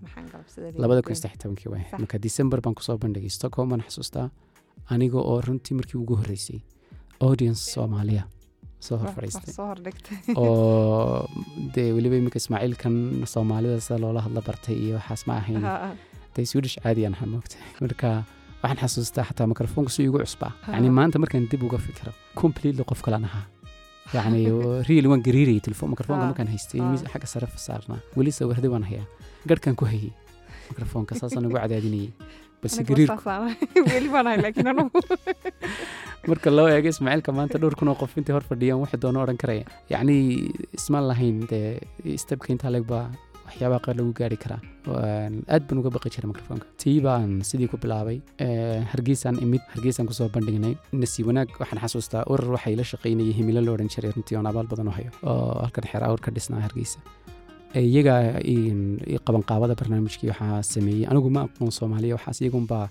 Labada kun iyo saddex tobankii waay marka december baan ku soo bandhigay. Stockholm baan xasuustaa aniga oo runtii markii ugu horreysay. Audience soomaaliya soo hor fadhiistay soo hordhigtay oo dee weliba iminka ismaaciilkan soomaalida sida loola hadla bartay iyo waxaas ma ahayn dee swedish caadi aan ahaa moogta marka waxaan xasuustaa xataa mikrofoonka si igu cusbaa yani maanta markaan dib uga fikiro completely qof kalan ahaa yani real waan gariirayay telefon mikrofoonka markaan haystay miis xagga sare saarnaa weli sawiradi waan hayaa garhkaan ku hayay mikrofoonka saasaan ugu cadaadinayay marka loo eego ismaaciilka maanta dhowr kun oo qof intay hor fadhiyaan waxay doona odhan karaya. Yacni ismaan lahayn dee stebka intaa leeg baa waxyaabaha qaar lagu gaari karaa. Aad baan uga baqi jiray mikrofoonka tii baan sidii ku bilaabay Eh, hargeysaan imid hargeysaan ku soo bandhignay. Nasiib wanaag waxaan xasuustaa urur waxay la shaqaynayay himilo la odhan jiray runtii oon abaal badan u hayo oo halkan xeer awr ka dhisnaa hargeysa iyaga qabanqaabada barnaamijkii waxaa sameeyey. Anigu ma aqoon soomaaliya waxaas iyagunbaa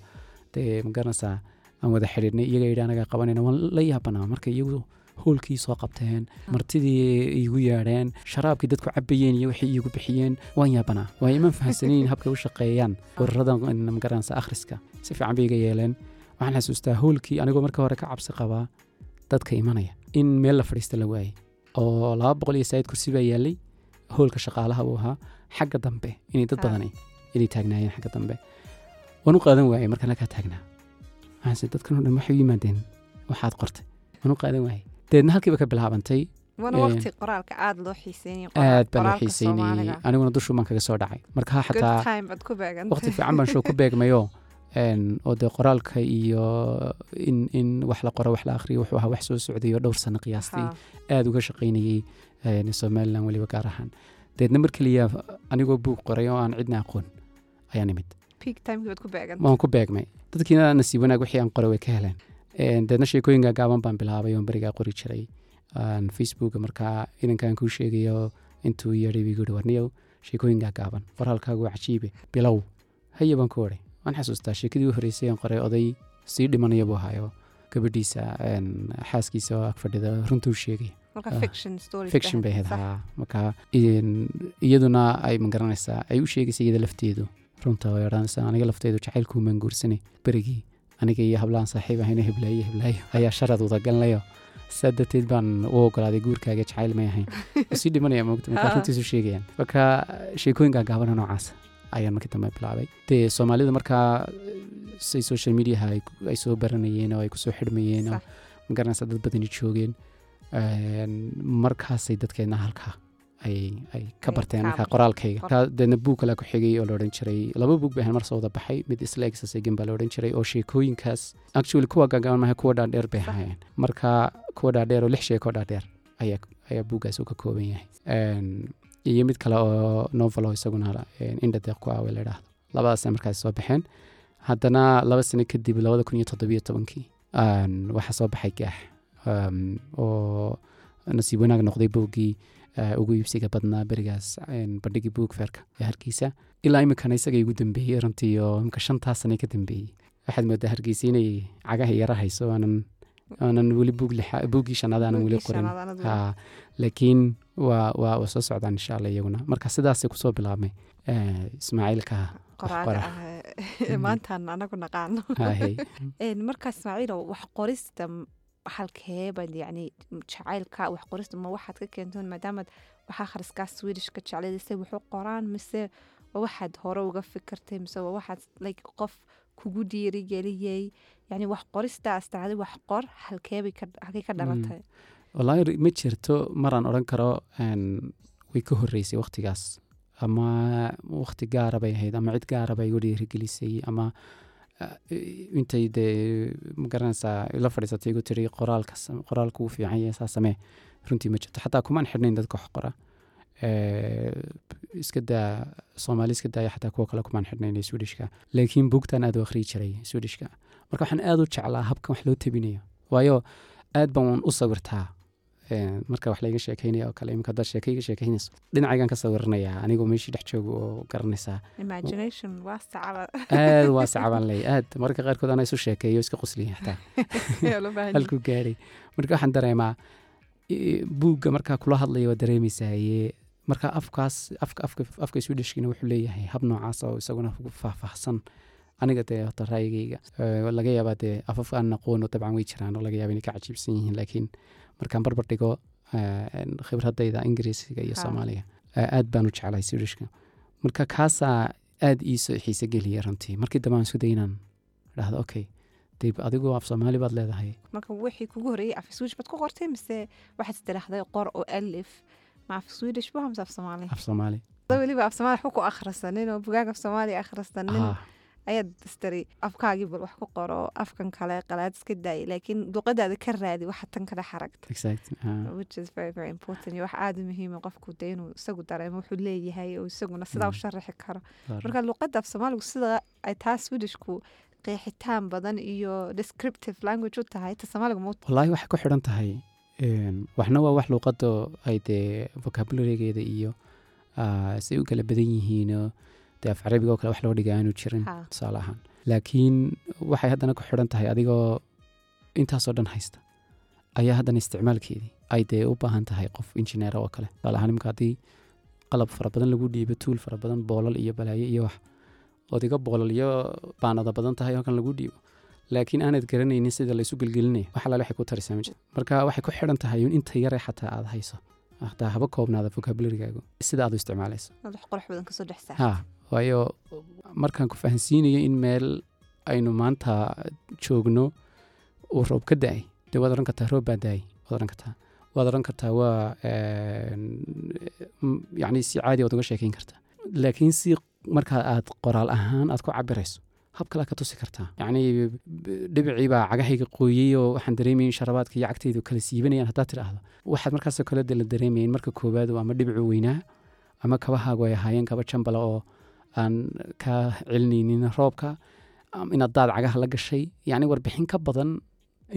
dee ma garanaysaa aan wada xidhiidhnay iyaga yidhi anaga qabanayna waan la yaabanaa marka iyagu hoolkii soo qabteen martidii igu yeedheen sharaabkii dadku cabayeen iyo wixii iigu bixiyeen waan yaabanaa waayo iman fahamsanayn habkay u shaqeeyaan ururada magaranaysa akhriska. Si fiican bay iga yeeleen. Waxaan xasuustaa hoolkii anigoo marka hore ka cabsi qabaa dadka imanaya. In meel la fadhiista la waayey oo laba boqol iyo said kursi baa yaallay hoolka shaqaalaha uu ahaa xagga dambe inay dad Ah. badani inay taagnaayeen xagga dambe. Waan u qaadan waayey markaan halkaa taagnaa. Waxaanse dadkan oo dhan waxay u yimaadeen waxaad qortay. Waan u qaadan waayey. Deedna halkiiba ka bilaabantay aad loo aad baan u xiiseynayey. Aniguna dushu baan kaga soo dhacay. Marka xataa waqti fiican baan show ku beegmayoo Een, oo dee qoraalka iyo in, in wax la qoro wax la akhriyo wuxuu ahaa wax soo socday oo dhowr sano qiyaastii Ha. aada uga shaqaynayey somalilan weliba gaar ahaan. Deedna mar keliya anigoo buug qoray oo aan cidna aqoon ayaan imid peak timekii baad ku beegan. Waan ku beegmay. Dadkiina nasiib wanaag wixii aan qoray way ka heleen. Een, deedna sheekooyinka gaaban baan bilaabay oon berigaa qori jiray. Aan facebooka markaa inankaan kuu sheegayo intuu yeedhay yihi warniyow sheekooyinkaa gaaban. Qoraalkaagu cajiibe. Bilow haya baan ku waray waan xasuustaa sheekadii u horreysay aan qoray oday sii dhimanaya buu ahaayo. Gabadhiisa xaaskiisa oo ag fadhida runtuu sheegay. marka Ah, fiction stories fiction bay ahayd, ahayd sax. haa. Marka iyaduna ay ma garanaysaa ay u sheegaysa iyada lafteedu. Runta way odhanaysaa aniga lafteedu jacaylkuumaan guursanay berigii aniga iyo hablahan saaxiib ahayna heblaayo heblaayo ayaa sharad wadagalnayo saa darteed baan u ogolaaday guurkaaga jacayl may ahayn. Sii dhimanaya moogta markaa Ah. runtiisu sheegayaan. Marka sheekooyinka gaabana noocaas ayaan markii dambe bilaabay. Dee soomaalida markaa say social mediaha ay soo baranayeen oo ay ku soo xidhmayeen oo magaranaysa dad badani joogeen. Een, markaasay dadkeedna halkaa ay ka barteen ka markaa qoraalkayga deedna buug kale ku xigay oo la odhan jiray. Laba buug bay ahayn mar soo wada baxay mid isla exasagen baa la odhan jiray oo sheekooyinkaas actually kuwa gaagaaban mahay kuwa dhaadheer bay ahaayeen. Marka kuwa dhaadheer oo lix sheeko dhaadheer ayaa buuggaas uu ka kooban yahay. Iyo mid kale oo novel oo isaguna een, indha deeq ku ah la idhaahdo labadaasna markaas soo baxeen. Haddana laba sano kadib labada kun iyo toddobiyo tobankii waxaa soo baxay gaax oo nasiib wanaag noqday buuggii uh, ugu iibsiga badnaa berigaas bandhigii buug feerka ee hargeysa ilaa iminkana isaga igu dambeeyey runtii oo imika shantaas sane ka dambeeyey. Waxaad moodaa hargeysa inay cagaha yara hayso aanan weli buuggii shanaad aanan weli qorin. laakiin waa soo socdaan insha alla iyaguna. Marka sidaasay ku soo bilaabmay ismaaciilka ah ee maantaan anagu naqaano. Marka ismaaciilo wax qorista halkeebad yacni jacaylka wax qorista ma waxaad ka keentoon maadaamaad wax akhriskaa swedishka jeclaydisay wuxuu qoraan mise waxaad hore uga fikirtay mise waxaad like qof kugu dhiirigeliyey yacni wax qorista astacdi wax qor ka dhalatay. Wallaahi ma jirto maraan odhan karo way ka horreysay wakhtigaas ama wakhti gaara bay ahayd ama cid gaara bay igu dhiirigelisay ama intay dee ma garanaysaa ila fadhiisatay igu tiri qoraalka qoraalku wuu fiican yahay saa samee runtii ma jirto. Xataa kumaan xidhnayn dadka wax qora. Iska daa soomaali iska daaya xataa kuwa kale kumaan xidhnayn ee swedishka. Laakiin buugtan aad u akhriyi jiray swedishka. Marka waxaan aad u jeclaa habkan wax loo tabinayo waayo aad baan u sawirtaa marka wax layga sheekeynaya oo kale imika haddaad sheeke iga sheekeynayso dhinacaygaan ka sawiranayaa anigoo meeshii dhex jooga oo garanaysaa. Aad waa sacabaan ley aad. Mararka qaarkood anaa isu sheekeeyo iska qosliya xataa halkuu gaadhay marka waxaan dareemaa buugga markaa kula hadlaya waa dareemaysaye marka afkaas afka afka afka swedishkina wuxuu leeyahay hab noocaas oo isaguna ugu faahfaahsan. Aniga dee hota raayigayga laga yaabaa dee afaf aan aqoono dabcan way jiraan oo laga yaaba inay ka cajiibsan yihiin laakiin markaan barbar dhigo eh, khibradayda ingiriisiga iyo soomaaliga eh, aad baan u jeclahay swedishka. Marka kaasaa aad iisoo xiise geliya runtii. Markii dambe aan isku day inaan dhahdo okay dib adigu af soomaali baad leedahay. Marka wixii kugu horreeyey af swedish baad ku qortay mise waxaad istiraahday qor oo alif? Ma af swedish bu hamse af soomaali? Af soomaali. Weliba af soomaali waxba ku akhrisanin oo bugaag af soomaali akhrisanin ayaad istiri afkaagii bal wax ku qoro afkan kale qalaad iska daayay laakiin luqadaada ka raadi waxa tan kale xaragta ah, wax aada muhiima qofku de inuu isagu dareemo wuxuu leeyahay oo isaguna sidaa u Mm. sharaxi karo. Marka luqadda af soomaaligu sida ay taa swedishku qeexitaan badan iyo descriptive language u tahay ta soomaaligu ma u wallaahi waxay ku xidhan tahay waxna waa wax luuqadda ay dee vocabularygeeda iyo ah, say u kala badan yihiinoo dee af carabiga oo kale wax loo dhiga aanu jirin tusaale ahaan. Laakiin waxay haddana ku xidhan tahay adigoo intaasoo dhan haysta. Ayaa haddana isticmaalkeedii ay dee u baahan tahay qof injineera oo kale. Tusaale ahaan imika haddii qalab fara badan lagu dhiibo tuul fara badan boolal iyo balaayo iyo wax ood iga boolal iyo baanada badan tahay halkan lagu dhiibo laakiin aanad garanaynin sida laysu gelgelinayo wax alaale waxay ku tarisaa ma marka waxay ku xidhan tahay in inta yare xataa aad hayso. Hataa haba koobnaada vocabularygagu sida aad u isticmaalayso waayo markaan ku fahansiinayo in meel aynu maanta joogno uu roob ka da'ay dee waad odhan kartaa roob baa da'ay waad odhan kartaa. Waad odhan kartaa waa yacni si caadi waad uga sheekeyn kartaa. Laakiin si markaa aad qoraal ahaan aad ku cabirayso hab kalea ka tusi kartaa. Yacni b- dhibicii baa cagahayga qooyey oo waxaan dareemayay sharabaadka iyo cagtaydu kala siibanayaan haddaad tidhaahdo. Waxaad markaasoo kale de la dareemayay in marka koowaad oo ama dhibicu weynaa ama kabahaagu ay ahaayeen kaba jambala oo aan ka celinaynin roobka inaad daad cagaha la gashay. Yacni warbixin ka badan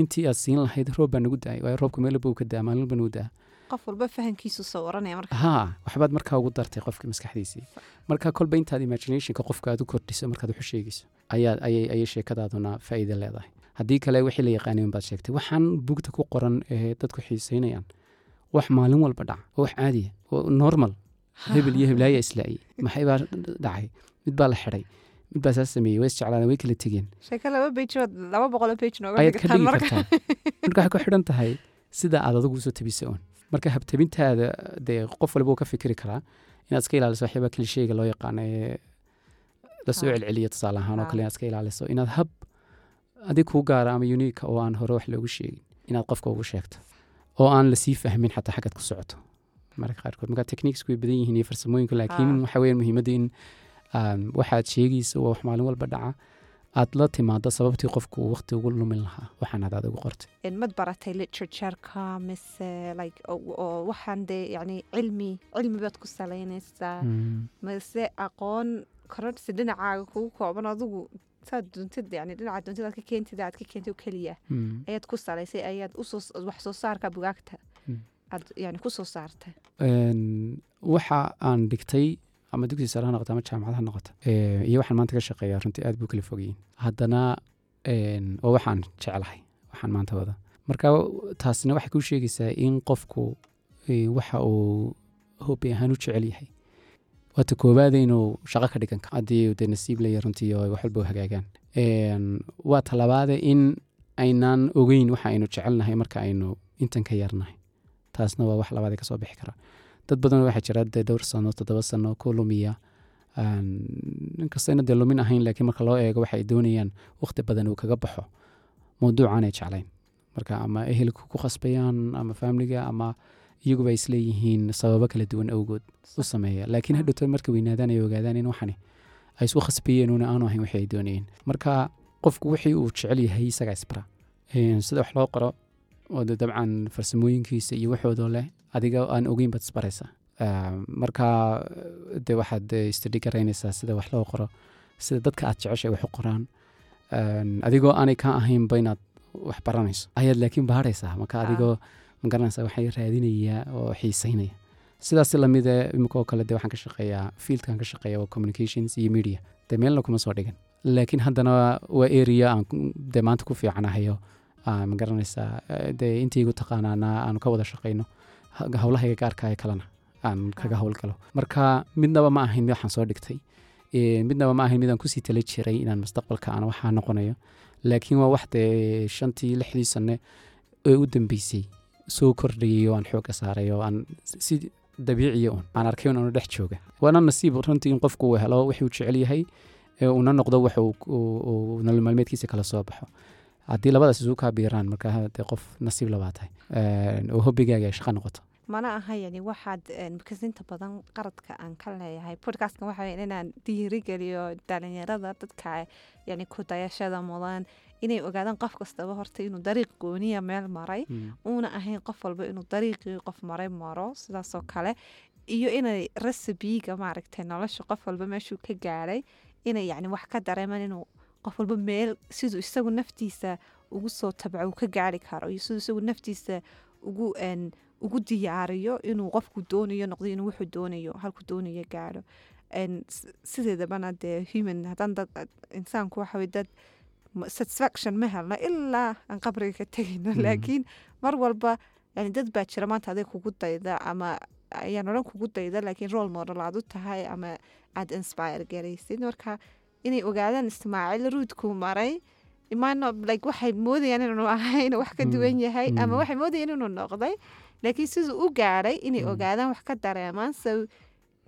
intii aad siin lahayd roob baa nagu daay waayo roobka meel walba uu ka daa maalin walba nagu daa qof walba fahankiisu sawiranaya marka. Haa waxbaad markaa ugu dartay qofka maskaxdiisii. Marka kolba intaad imaginationka qofka aad u kordhiso markaad wax u sheegayso ayaa ayay ayay sheekadaaduna faa'iida leedahay. Haddii kale wixii la yaqaanay unbaad sheegtay waxaan bugta ku qoran ee dadku xiiseynayaan. Wax maalin walba dhaca oo wax caadiya oo normal hebel iyo heblaaya islaayay maxay baa dhacay mid baa la xidhay mid baa saas sameeyey way isjeclaadeen way kala tegeen ayaad ka waxay ku xidhan tahay sida aad adigu u soo tabisa un marka habtabintaada dee qof walba uu ka fikiri karaa inaad iska ilaaliso waxyaaba klisheega loo yaqaano ee la soo Ah. celceliya tusaale ahaan oo Ah. kale inaad iska ilaaliso inaad hab adig kuu gaara ama uniika oo aan hore wax loogu sheegin inaad qofka ugu sheegto oo aan la sii fahmin xataa xaggaad ku socoto marka qaarkood marka techniques way badan yihiin iyo farsamooyinku laakiin Ah. waxa muhiimadda in um, waxaad sheegayso waa wax maalin walba dhaca aad la timaado sababtii qofku uu waqti ugu lumin lahaa. Waxaan aad adigu qortay. Mad baratay literatureka mise like waxaan dee yani cilmi cilmi baad ku salaynaysaa mise aqoon kororsi dhinacaaga kugu kooban adigu saad duntid yani dhinaca duntid aad ka keentid aad ka keentid oo keliya. Mm. ayaad ku salaysay ayaad u soo wax soo saarka bugaagta Aad yani ku soo saartay? Een, waxa aan dhigtay ama dugsi sare ha noqoto ama jaamacad ha noqoto ee, iyo waxaan maanta ka shaqeeyaa runtii aad buu kala fogyiin haddana waa waxaan jeclahay waxaan maanta wada. Marka taasina waxay kuu sheegaysaa in qofku waxa uu hobi ahaan u jecel yahay. Waata koowaada inuu shaqo ka dhigan haddii dee nasiib leeyahay runtii oo wax walba hagaagaan. Waa talabaade in aynaan ogeyn waxa aynu jecelnahay marka aynu intan ka yarnahay taasna waa wax labaad ka soo bixi kara. Dad badan waxaa jira dee dhowr sano toddoba sano ku lumiya inkastayna dee lumin ahayn laakiin marka loo eego waxa ay doonayaan waqti badan uu kaga baxo. Mawduucan ay jeclayn. Marka ama ehelku ku khasbayaan ama faamiliga ama iyaguba isleeyihiin sababo kala duwan awgood u sameeya. Laakiin hadhowto markay weynaadaan ay ogaadaan in waxani ay isku khasbayeen una aanu ahayn waxay ay doonayeen. Marka qofku wixii uu jecel yahay isagaa isbara sida wax loo qoro oo de dabcan farsamooyinkiisa iyo waxoodoo leh adiga aan ogeyn baad isbaraysaa marka de waxaad eh, istadhi garaynaysaa sida wax loo qoro sida dadka aad jeceshay wax u qoraan. Adigoo aanay ka ahaynba inaad wax baranayso. Ayaad laakiin baaraysaa marka adigoo ma garanaysaa waxay raadinayaa oo xiisaynaya sidaas la mid e imika oo kale de waxaan ka shaqeeyaa fieldkan ka shaqeeya waa communications iyo media. De meelna kuma soo dhigan. Laakiin haddana waa area aan de maanta ku fiicanahayo Ah, ma garanaysaa eh, dee intaygu taqaanaana aanu ka wada shaqayno ha- howlahayga gaarka ee kalena aan kaga Ah. howlgalo marka midnaba ma ahayn mid waxaan soo dhigtay. Eh, midnaba ma ahayn midaan ku sii tala jiray inaan mustaqbalka aan waxaa noqonayo. Laakiin waa wax dee shantii lixdii sane ee u dambeysay. Soo kordhayay oo aan xoogga saaray oo aan si dabiiciya un aan arkay un aanu dhex jooga. Waana nasiib runtii in qofku uu helo wixii uu jecel yahay ee uuna noqdo wax uu nolol maalmeedkiisa kala soo baxo haddii labadaas isu kaa biiraan marka dee qof nasiib labaa tahay oo hobigaaga ay shaqo noqoto. Mana aha yani waxaad because inta badan qaradka aan ka leeyahay. Podcastkan waxa weeye inaan dhiirigeliyo dhalinyarada dadka yani ku dayashada mudan inay ogaadaan qof kastaba horta inuu dariiq gooniya meel maray uuna ahayn qof walba inuu dariiqii qof maray maro sidaasoo kale. Iyo inay recibiga maaragtay nolosha qof walba meeshuu ka gaadhay inay yani wax ka dareemaan inuu qof walba meel siduu isagu naftiisa ugu soo tabco uu ka gaari karo iyo siduu isagu naftiisa ugu ugu diyaariyo inuu qofku doonayo noqdo inuu wuxuu doonayo halku doonayo s- sideedabana dee human haddaan dad insaanku waxa weye dad satisfaction ma helno ilaa aan qabriga ka tegayno. Mm. laakiin mar walba yani dad baa jira maanta adig kugu dayda ama ayaan odhan kugu dayda laakiin role model aad u tahay ama aad inspire garaysid marka inay ogaadaan ismaaciil ruudkuu maray. Imaano like waxay moodayaan inuu ahayn wax ka Mm, duwan yahay ama mm. waxay moodayaan inuu noqday. Laakiin siduu u gaadhay inay Mm. ogaadaan wax ka dareemaan so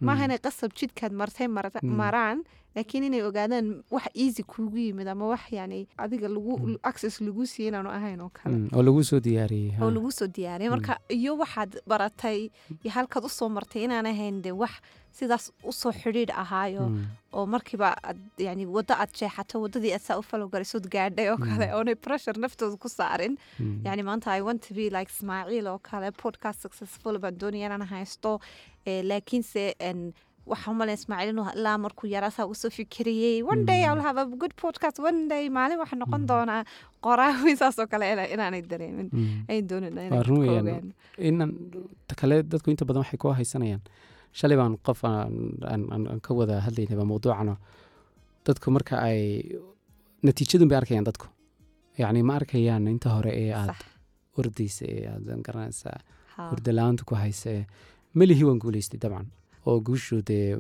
maaha inay qasab jidkaad martay marta- maraan laakiin inay ogaadaan wax easy kuugu yimid ama wax yani adiga lagu Mm. access lagu siiyey inaanu ahayn oo kale. Mm, oo lagu soo diyaariyey oo lagu soo diyaariyay Mm. marka iyo waxaad baratay iyo halkaad u soo martay inaan ahayn de wax sidaas u soo xidhiidh ahaayo oo markiiba yani waddo aad jeexato waddadii aad saa u falowgalisood gaadhay oo kale oonay pressure naftooda ku saarin. Yani maanta i want to be like ismaaciil oo kale podcast successful baan doonaya inaan haysto eh, laakiinse en, waxaan umalaya ismaaciil inuu ilaa markuu yaraasaa u soo fikiriyey one day Mm. i'll have a good podcast. One day maalin waxaa noqon Mm. doonaa qoraawi saas oo kale ina- inaanay dareemin. Mm. ay doonin Waa run inan kale dadku inta badan waxay ku haysanayaan. Shalay baan qof aan, ka wada hadlaynaba mawduucano. Dadku marka ay natiijadun bay arkayaan dadku. Yacni ma arkayaan inta hore ee aad ordaysa ee aad garanaysaa ha. hurdalaanta ku haysa ee melihii waan guulaystay dabcan oo guushu dee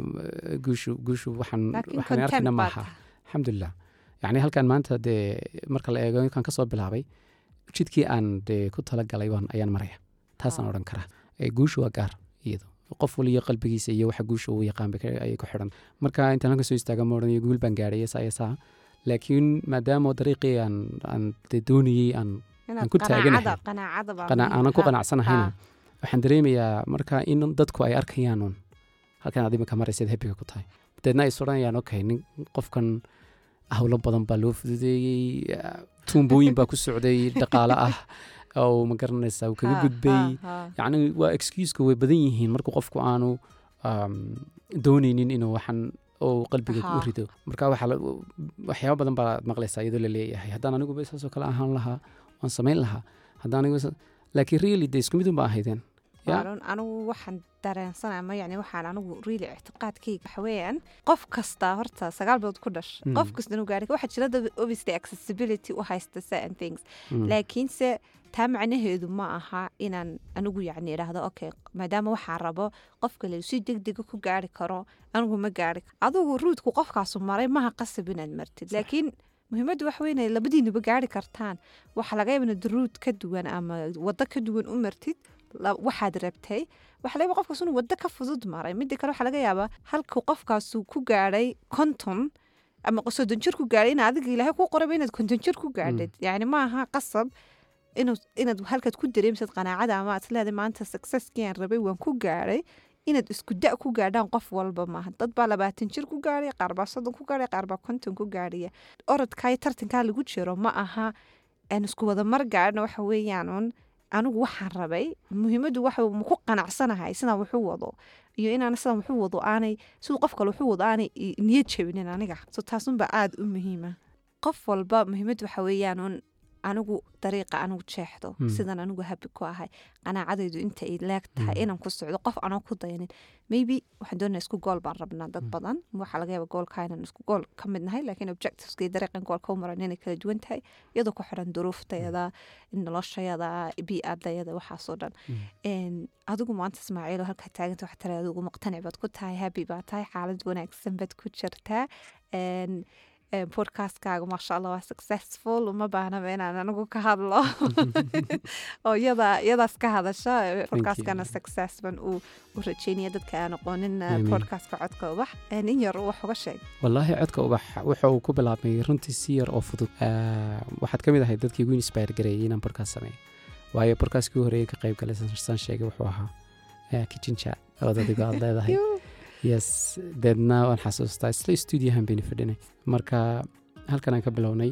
guushu guushu waxaan waxaan arkayna maaha. alxamdulilah yacni halkan maanta dee marka la eego kan ka soo bilaabay jidkii aan dee ku talagalay waan ayaan maraya. Taasaan Ah. odhan karaa. Ee, guushu waa gaar iyado. Qof waliyo qalbigiisa iyo waxa guusha uu yaqaan ayay ku xidhan. Marka intaan halka soo istaaga ma odhanayo guul baan gaadhay saa iyo saa laakiin maadaama dariiqii aan aan dee doonayey aan inaad ku taaganahay. aanan ku ah. qanacsanahayna Ha. waxaan dareemayaa marka in dadku ay arkayaan halkan aad imika maraysaad habiga ku tahay. Deedna ay odhanayaan okay nin qofkan howlo badan baa loo fududeeyey ah, tuumbooyin baa ku socday dhaqaale ah oo ma garanaysaa uu kaga gudbay. yacni waa excuuska way badan yihiin marka qofku aanu um, dooneynin inuu waxan oo qalbiga u rido. Marka waxyaabo badan baa maqlaysaa iyadoo la leeyahay. Haddaan aniguba saasoo kale ahaan lahaa waan samayn lahaa. Haddaan aniguba laakiin really de isku ahaydeen Waaron, anigu waxaan dareensanaya ma yani waxaan anigu really ictiqaadkayga waxa weeyaan qof kasta horta sagaal bilood ku dhash Mm. qof kasta inuu gaari waxaa jira obviously accessibility u haysta certain things Mm. laakiinse taa macnaheedu ma aha inaan anigu yani idhaahdo okay maadaama waxaan rabo qof kale si degdega ku gaari karo anigu ma gaari karo adigu ruudku qofkaasu maray maha qasab inaad martid laakiin muhiimaddu waxa weyn labadiinuba gaari kartaan waxa laga yaaba inaad ruud ka duwan ama waddo ka duwan u martid waxaad rabtay. Waxa laga yaaba qofkaas inuu waddo ka fudud maray midda kale waxaa laga yaabaa halkuu qofkaasu ku gaadhay konton ama soddon jir ku gaadhay in adiga ilaahay kuu qorayba inaad konton jir ku gaadhid. Yani ma aha qasab inaad halkaad ku dareemsad qanaacada ama aad leedahay maanta successkii aan rabay waan ku gaadhay. Inaad isku da ku gaadhaan qof walba maaha. Dad baa labaatan jir ku gaadhay qaar baa soddon ku gaadhay qaar baa konton ku gaadhaya orodkaa tartankaa lagu jiro ma aha. Aan isku wada mar gaadhna waxa weeyaan un anigu waxaan rabay muhiimaddu waxa ma ku qanacsanahay sidaan wuxuu wado iyo inaan sidaan wuxuu wado aanay siduu qof kale wuxuu wado aanay niyad jabinin aniga. So taasunbaa aada u muhiima. Qof walba muhiimaddu waxa weeyaan un anigu dariiqa anigu jeexdo Mm. sidan anigu habi ku ahay qanaacadaydu inta ay leeg tahay Mm. inaan ku socdo qof anoo ku dayanin maybe waxaan doonaa isku gool baan rabnaa dad Mm. badan waxaa laga yaaba goolka inaan isku gool ka mid nahay laakiin dariiqan goolka u maran inay kala duwan tahay iyadoo ku xiran duruuftayada noloshayada bii'adayada waxaasoo dhan adigu maanta ismaaciilo halkaa taaganta wax tara adigu muqtanic baad ku tahay happy baa tahay xaalad wanaagsan baad ku jirtaa podcastkaaga maasha allah waa successful uma baahnaba inaan anigu ka hadlo. Oo iyada iyadaas ka hadasha eh, podcastkana success ban u u rajeynaya dadka aan aqoonin eh, Amiin. podcastka codka ubax. In yar wax uga sheeg. Wallaahi codka ubax wuxa uu ku bilaabmay runtii si yar oo fudud. Waxaad ka mid ahayd dadkii igu inspire gareeyay inaan podcast sameeyo waayo podcastkii u horreeyay ka qayb galay saan sheegay wuxuu ahaa ah, kitchen chat. Oo dadigo aad leedahay yes deedna waan xasuustaa isla studiohan bayna fadhinay marka halkan aan ka bilownay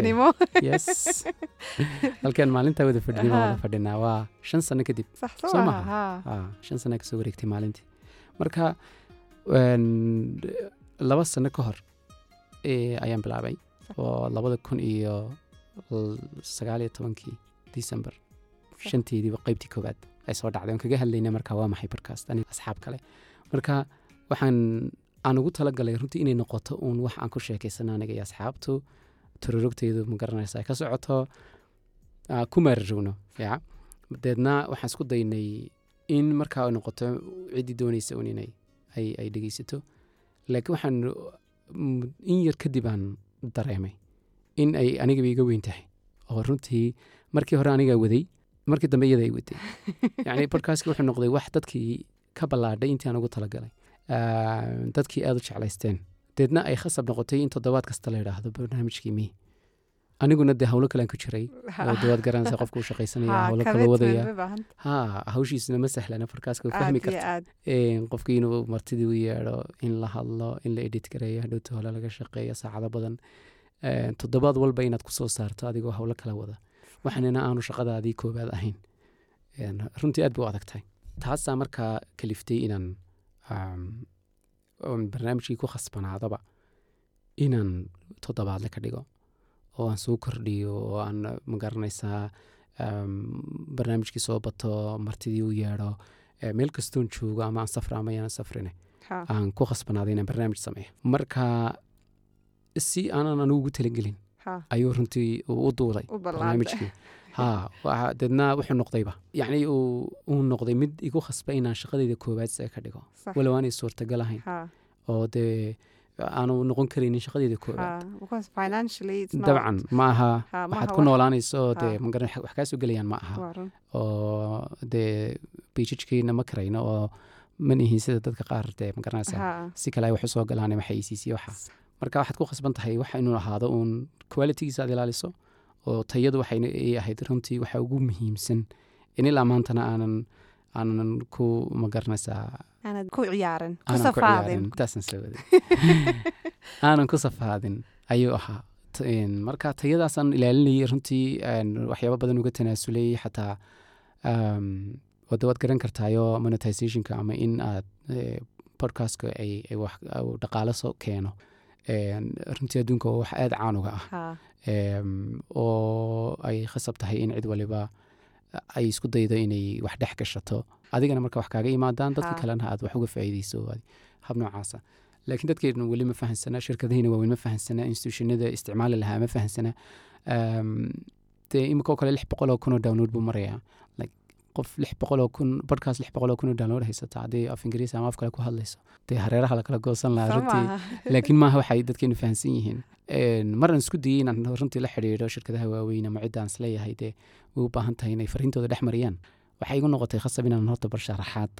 animo yes. Halkan maalintaa wada fadhinay wada fadhinaa waa shan sano kadib Soo maha? shan sano ka soo wareegtay maalintii marka laba sano ka hor ayaan bilaabay. Oo labada kun iyo sagaal iyo tobankii december. Shanteediiba qaybtii koowaad ay soo dhacday. Aan kaga hadlaynay marka waa maxay podcast? Aniga asxaab kale. Marka waxaan aan ugu talagalay runtii inay noqoto uun wax aan ku sheekaysana aniga iyo asxaabtu. Turorogteydu ma garanaysa ay ka socoto ku maararowno ya deedna waxaan isku daynay in markaa ay noqoto ciddii doonaysa un inay ay, dhegeysato laakiin waxaan in yar kadib aan dareemay in ay anigaba iga weyn tahay. Oo runtii markii hore anigaa waday markii dambe iyada ay waday yacni podcastka wuxuu noqday wax dadkii ka ballaadhay intii aan ugu talagalay. Dadkii aad u jeclaysteen. Deedna ay khasab noqotay in toddobaad kasta la yidhaahdo barnaamijkii mi aniguna dee howlo kalean ku jiray oo dawaad garanaysa qofka u shaqaysanaya howlo kala wadaya. ha hawshiisuna ma sahlana markaaska u fahmi karta qofkii inuu martidii u yeedho in la hadlo in la edit gareeyo hadhowta hole laga shaqeeyo saacado badan. Toddobaad walba inaad ku soo saarto adigoo howlo kala wada waxanina aanu shaqadaadii koobaad ahayn. Runtii aad bay u adag tahay taasaa markaa kaliftay inaan barnaamijkii ku khasbanaadaba inaan toddobaadle ka dhigo oo aan soo kordhiyo oo aan ma garanaysaa barnaamijkii soo bato martidii u yeedho meel kastoon joogo ama aan safra ama yaanan safrine aan ku khasbanaaday inaan barnaamij sameeyo. Marka si aanan anigu ugu talagelin ayuu runtii u duulay barnaamijkii. Ha deedna wuxuu noqdayba. Yacni uu noqday mid igu khasba inaan shaqadayda koowaad se ka dhigo. Walow aanay suurtagal ahayn oo dee aanu noqon karaynin shaqadayda koowaad. Dabcan ma aha. Waxaad ku noolaanayso oo dee magaran wax kaa soo gelayaan ma aha. Oo dee biijajkeena ma karayno oo ma nihin sida dadka qaar dee magaranaysa si kale ay wax u soo galaan ama xayisiisiyo waxa marka waxaad ku khasban tahay waxa inuu ahaado uun qualitygiisa aad ilaaliso oo tayadu waxay ay ahayd runtii waxa ugu muhiimsan. In ilaa maantana aanan aanan ku ma garanaysaa aanad ku aanan safaadin. ayuu ahaa. Marka tayadaasaan ilaalinayay runtii een, waxyaabo badan uga tanaasulay xataa waad garan kartaayo monetizationka ama in aad eh, podcastka ay, wax dhaqaalo keeno. Een, runtii adduunka waa wax aada caan uga ah oo ay khasab tahay in cid waliba ay isku daydo inay wax dhex gashato. Adigana marka wax kaaga imaadaan dadka kalena aad wax uga faa'iideyso hab noocaasa laakiin dadkeenu weli ma fahansana shirkadahina waa weli ma fahansana institutionada isticmaali lahaa ma fahansana. Dee imika oo kale lix boqol oo kun oo download buu marayaa qof lix kun kun oo download haysata haddii af ingiriisi ama af kale ku hadlayso. Dee hareeraha lakala goosan lahaa runtii laakiin maaha waxay dadkeenu fahansan yihiin. Een, maraan isku dayey inaan runtii la xidhiidho shirkadaha waaweyn ama cidda aan is leeyahay dee way u baahan tahay inay fariintooda dhex mariyaan. Waxay igu noqotay khasab inaan horta bar sharaxaad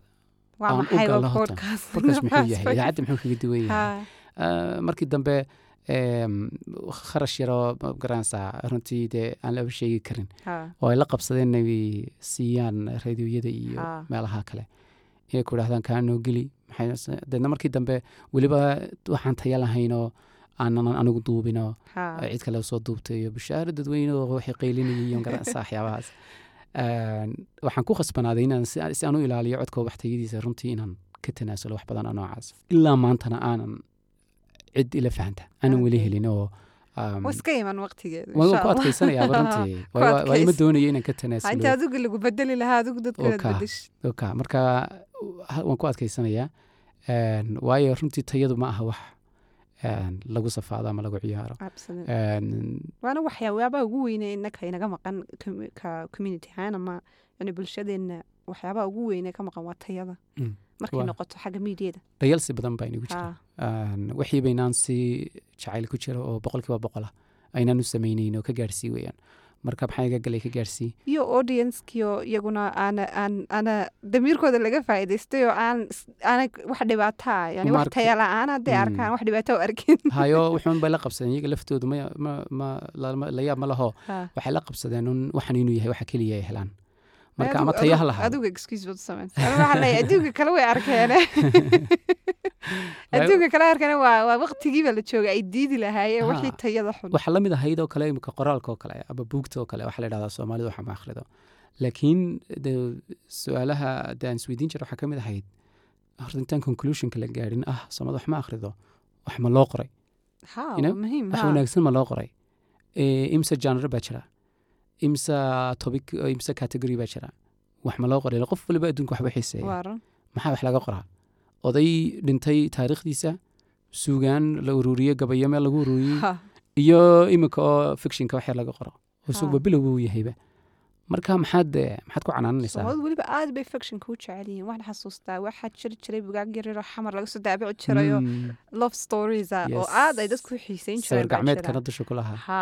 aan u galo horta. podcast muxuu yahay idaacadda muxuu kaga duwan yahay. Ha, Ah, markii dambe kharash yaroo ma garanaysaa runtii dee aan laba sheegi karin. Oo ay la qabsadeen inay siiyaan raadiyooyada iyo Ah. meelaha kale. Inay ku idhahdaan kaa noo geli? Deedna markii dambe weliba waxaan taya lahaynoo aanan anigu duubinoo cid kale soo duubtay iyo bishaaro dadweyne oo waxay qaylinayay iyo garanaysaa waxyaabahaas waxaan ku khasbanaaday inaan si si aan u ilaaliyo codka waxtayadiisa runtii inaan ka tanaasulo wax badan oo noocaas. Ilaa maantana aanan cid ila fahanta aanan weli helin oo iska iman ku Allah. adkaysanayaaba runtii waa ima doonayo inaan ka Ha, tanaasulo inta adigu lagu bedeli lahaa adigu dadka Oo inaad kaa. bedesh oka marka waan ku adkaysanayaa waayo runtii tayadu ma aha wax lagu safaado ama lagu ciyaaro waana waxyaabaha ugu weyne innaka inaga maqan community ahaan ama yani bulshadeena waxyaabaha ugu weyne ka maqan waa tayada. Markay noqoto xagga miidiyada dhayalsi badan baa inagu jira. Een, wixii baynaan si jacayl ku jiro oo boqolkiiba boqola aynaan u samaynayn oo ka gaarsii weeyaan. Marka maxaa iga galay ka gaarsii iyo audiencekiyo iyaguna aana aan ana damiirkooda laga faa'iidaystay oo aan wax dhibaataa yani Uma wax taya la'aan hadday Mm. arkaan wax dhibaato u arkin. Hayo wuxuun bay la qabsadeen iyaga laftoodu ma la- yaab ma laho. Waxay la qabsadeen un waxan inuu yahay waxa keliya ay helaan marka ama tayaha adigu- lahaa. adigu excuse baad u samayn waxaa leeyahay adduunka kale way arkeene adduunka kale arkana waa waqtigiiba la jooga ay diidi lahaayeen Ha. wixii tayada xun. Waxaa la mid ahayd oo kale imika qoraalka oo kale ama buugta oo kale waxaa la idhahdaa soomaalida waxa ma akhrido. Laakiin su'aalaha de aan isweydiin jira waxaa ka mid ahayd horta intaan conclusionka la gaadhin ah soomaalida wax ma akhrido wax ma loo qoray. Wax wanaagsan ma loo qoray. Eh, imse genre baa jira imse topic imse category baa jira wax ma loo qoray qof waliba adduunka waxba xiiseeya maxaa wax laga qoraa oday dhintay taariikhdiisa suugaan la ururiye gabayo meel lagu ururiyey Ha. iyo imika oo fictionka wax yar laga qoro oo isagba bilowba uu yahayba marka maxaad eh, maxaad ku canaananaysaa? Soomaalida weliba aad bay fictionka u jecel yihiin waxaan xasuustaa waxaa jiri jiray bugaag yaryaroo xamar laga soo daabici jirayo Mm, love stories ah oo aad ay dadku xiiseyn jireen gacmeedkana dusha ku lahaa ha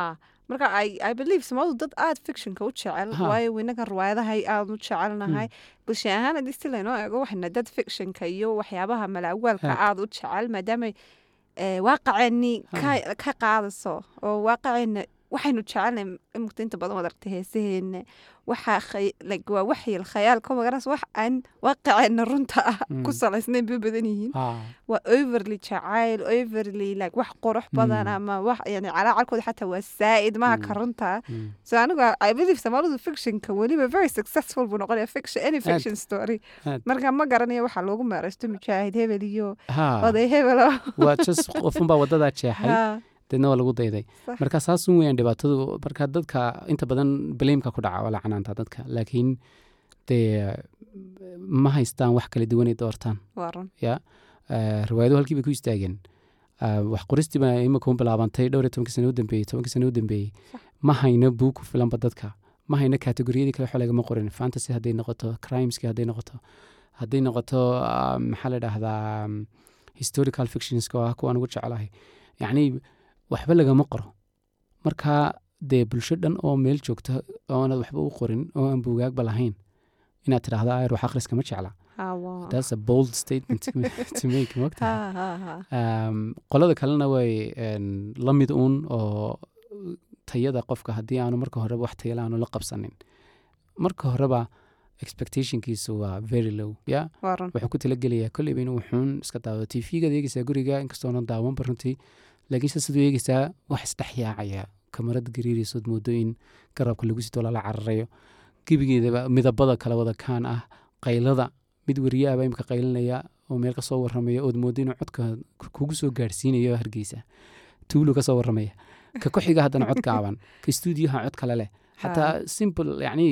marka i believe soomaalidu dad aad fictionka u jecel waayo inaga riwaayadahay aad u jecelnahay. Bulsha ahaan haddii si laynoo eego waxayna dad fictionka iyo waxyaabaha malaawaalka aad u jecel maadaama eh, waaqaceeni ka qaadayso oo waaqaceena waxaynu jecelnay imugta inta badan waad aragtay heesaheena waxaa waa waxyil khayaalka magaras wax aan waaqaceena runta ah ku Mm. salaysnayn bay badan yihiin. Waa overly jacayl overly like wax qurux badan Mm. ama wax yani calaacarkooda xataa waa saa'id maha ka Mm. runta. So anigu i believe soomaalidu fictionka weliba very successful buu noqonaya fiction any fiction story. Marka ma garanayo waxaa loogu meeraysto mujaahid hebel iyo oday hebelo waa just qofunbaa wadadaa jeexay deedna waa lagu dayday. Marka saasun weyaan dhibaatadu marka dadka inta badan baleemka ku dhaca waa la canaantaa dadka laakiin dee ma haystaan wax kala duwanay doortaan. Waa run. Eh, riwaayadu halkii bay ku istaageen. Eh, wax qoristii baa imika u bilaabantay dhowr iyo tobankii sano u dambeeyey tobankii sano u dambeeyey. Ma hayno buug ku filanba dadka. Ma hayno kategoriyadii kale waxba lagama qorin. Fantasy hadday noqoto crimeski hadday noqoto. Hadday noqoto ah, maxaa la dhahdaa um, historical fictionska ah kuwaan ugu jecelahay yacni waxba lagama qoro. Marka dee bulsho dhan oo meel joogta oonaad waxba u qorin oo aan buugaagba lahayn inaad tidhaahdo jecla that's a ha, ha. Um, qolada kalena way la mid uun oo tayada qofka haddii aanu marka horeba wax tayala aanu la qabsanin. Marka horeba expectationkiisu waa very low ya? Wuxuu ku talagelayaa kolleyba inuu wuxuun iska daawado tv-gaad eegeysaa guriga inkastoonan daawanba runtii laakiinse siduu eegeysaa wax isdhexyaacaya kamarad gariiraysood moodo in garabka lagu sito lala cararayo. Gebigeedaba midabada kala wada kaan ah qaylada. Mid wariyaaba imika qaylinaya oo meel ka soo waramaya ood moodo inuu codka kugu soo gaarsiinayo hargeysa. Tuulu ka soo waramaya ka ku-xiga haddana cod gaaban ka stuudioha cod kale leh. Xataa simple yacni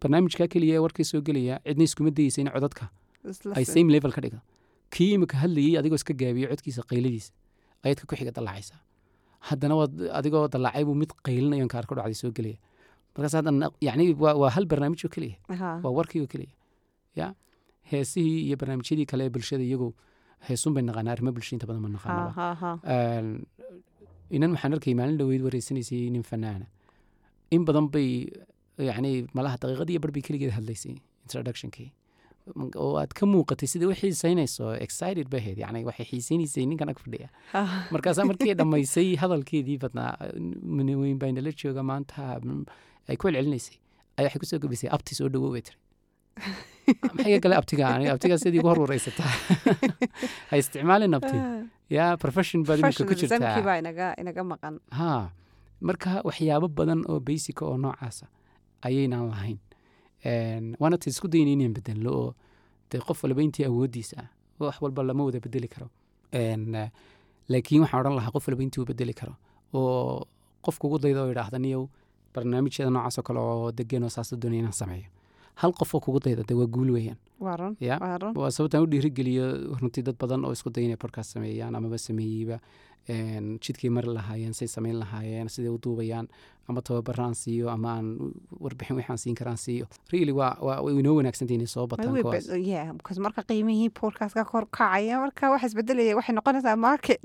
barnaamijka keliya ee warkay soo gelaya cidna iskuma dayeysa in codadka ay same level ka dhigo. Kii imika hadlayey adigoo iska gaabiyo codkiisa qayladiisa ayaad ka ku-xiga dallacaysaa haddana waad adigoo dallaacay buu mid qaylinayo inkaar ku dhacday soo gelaya markaas haddana yacni waa, hal barnaamij oo keliya waa warkii oo keliya ya heesihii iyo barnaamijyadii kale ee bulshada iyagu heesun bay naqaanaa arrimo bulsha inta badan ma naqaanaba. Een, inan waxaan arkay maalin dhoweyd wareysanaysay nin fanaana. In badan bay yacni malaha daqiiqadii iyo bar bay keligeed hadlaysay introductionkii oo aad ka muuqatay sida u xiiseynayso excited bay ahayd. Yacni waxay xiiseynaysay ninkan ag fadhiya. Ha. markaasaa markii ay dhammaysay hadalkeedii badnaa manaweyn baa inala jooga maanta mm, ay ku celcelinaysay waxay ku soo gabisay abti soo dhawow bay tiri. Maxay gale abtiga sidii ugu hor wareysataa ha isticmaalin abti yaa profession baad imika ku jirtaa. ha marka waxyaabo badan oo basica oo noocaasa ayaynaan lahayn waana ta isku dayna inaan bedelno oo dee qof walba intii awooddiisa ah wax walba lama wada bedeli karo. Laakiin waxaan odhan lahaa qof walba intii uu bedeli karo oo qof kugu dayda oo idhaahda niyow barnaamijyada noocaas oo kale oo degan oo saasa doonaya inaan sameeyo. Hal qof oo kugu dayda dee waa guul weeyaan. Ya waa sababtaan u dhiirigeliyo runtii dad badan oo isku daya inay sameeyaan amaba sameeyeyba jidkay mari lahaayeen say samayn lahaayeen siday u duubayaan? Ama tababaraan siiyo ama aan warbixin waxaan siin karaan siiyo? Really way inoo wanaagsantahay inay soo bataan marka qiimihii podcastka kor kacaya marka wax isbedelaya waxay noqonaysaa market.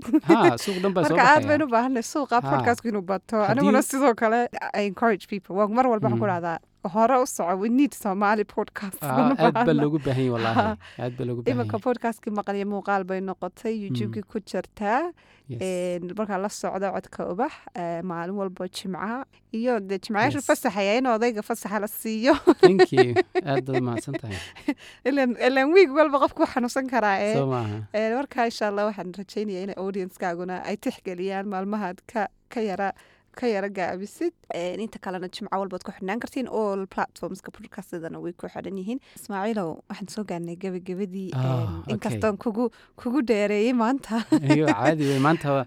Suuq dhan baa marka aad baynu baahanay suuqa podcastku inuu bato. Aniguna sidoo kale encourage people. Waa mar walba waxaan ku Mm. dhahdaa hore u soco we need somali podcast. Ah, loogu baahan yahay wallaahi aad baa loogu baahan iminka yahay. podcastkii maqliyo muuqaal bay noqotay youtubekii ku jirtaa markaa la socda codka ubax maalin walba jimcaha. Iyo dee jimcayaashu Yes. fasaxaya in odayga fasaxa la siiyo. Ilan wiig walba qofku wuu xanuunsan karaa ee. Soo maaha. Ee, marka insha allah waxaan rajeynaya in audiencegaaguna ay tixgeliyaan maalmahaad ka ka yara ka yara gaabisid. Inta kalena jimco walbaad ku xidhnaan kartiin all platformska podcastadana way ku xidhan yihiin. Ismaaciilow waxaan soo gaarnay gebagabadii Ah, inkastoon kugu kugu dheereeyey maanta. Iyo caadi wey maanta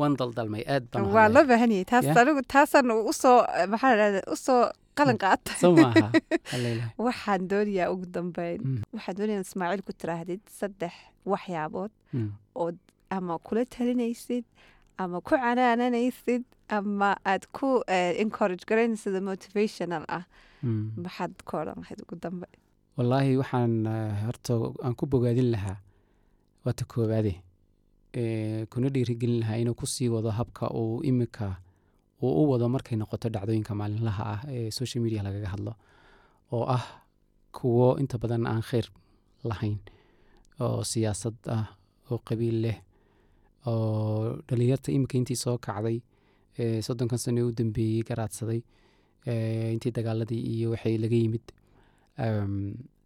waan daldalmay aad baan waa loo baahan yahay taas anigu taasaan u soo maxaa dhahda u soo qalan qaata. soo maaha Allaylah. waxaan doonayaa ugu dambeyn. Mm, waxaan doonayaa ismaaciil ku tiraahdid saddex waxyaabood mm. ama kula talinaysid ama ku canaananaysid ama aad ku encourage garaynaysa motivational ah maxaad ku odhan lahayd ugu dambe wallaahi waxaan horta aan ku bogaadin lahaa waa ta koowaade kuna dhiirigelin lahaa inuu ku sii wado habka uu imika uu u wado markay noqoto dhacdooyinka maalinlaha ah ee social media lagaga hadlo oo ah kuwo inta badan aan kheyr lahayn oo siyaasad ah oo qabiil leh oo dhalinyarta imika intii soo kacday soddonkan sano u dambeeyey garaadsaday intii dagaaladii iyo waxay laga yimid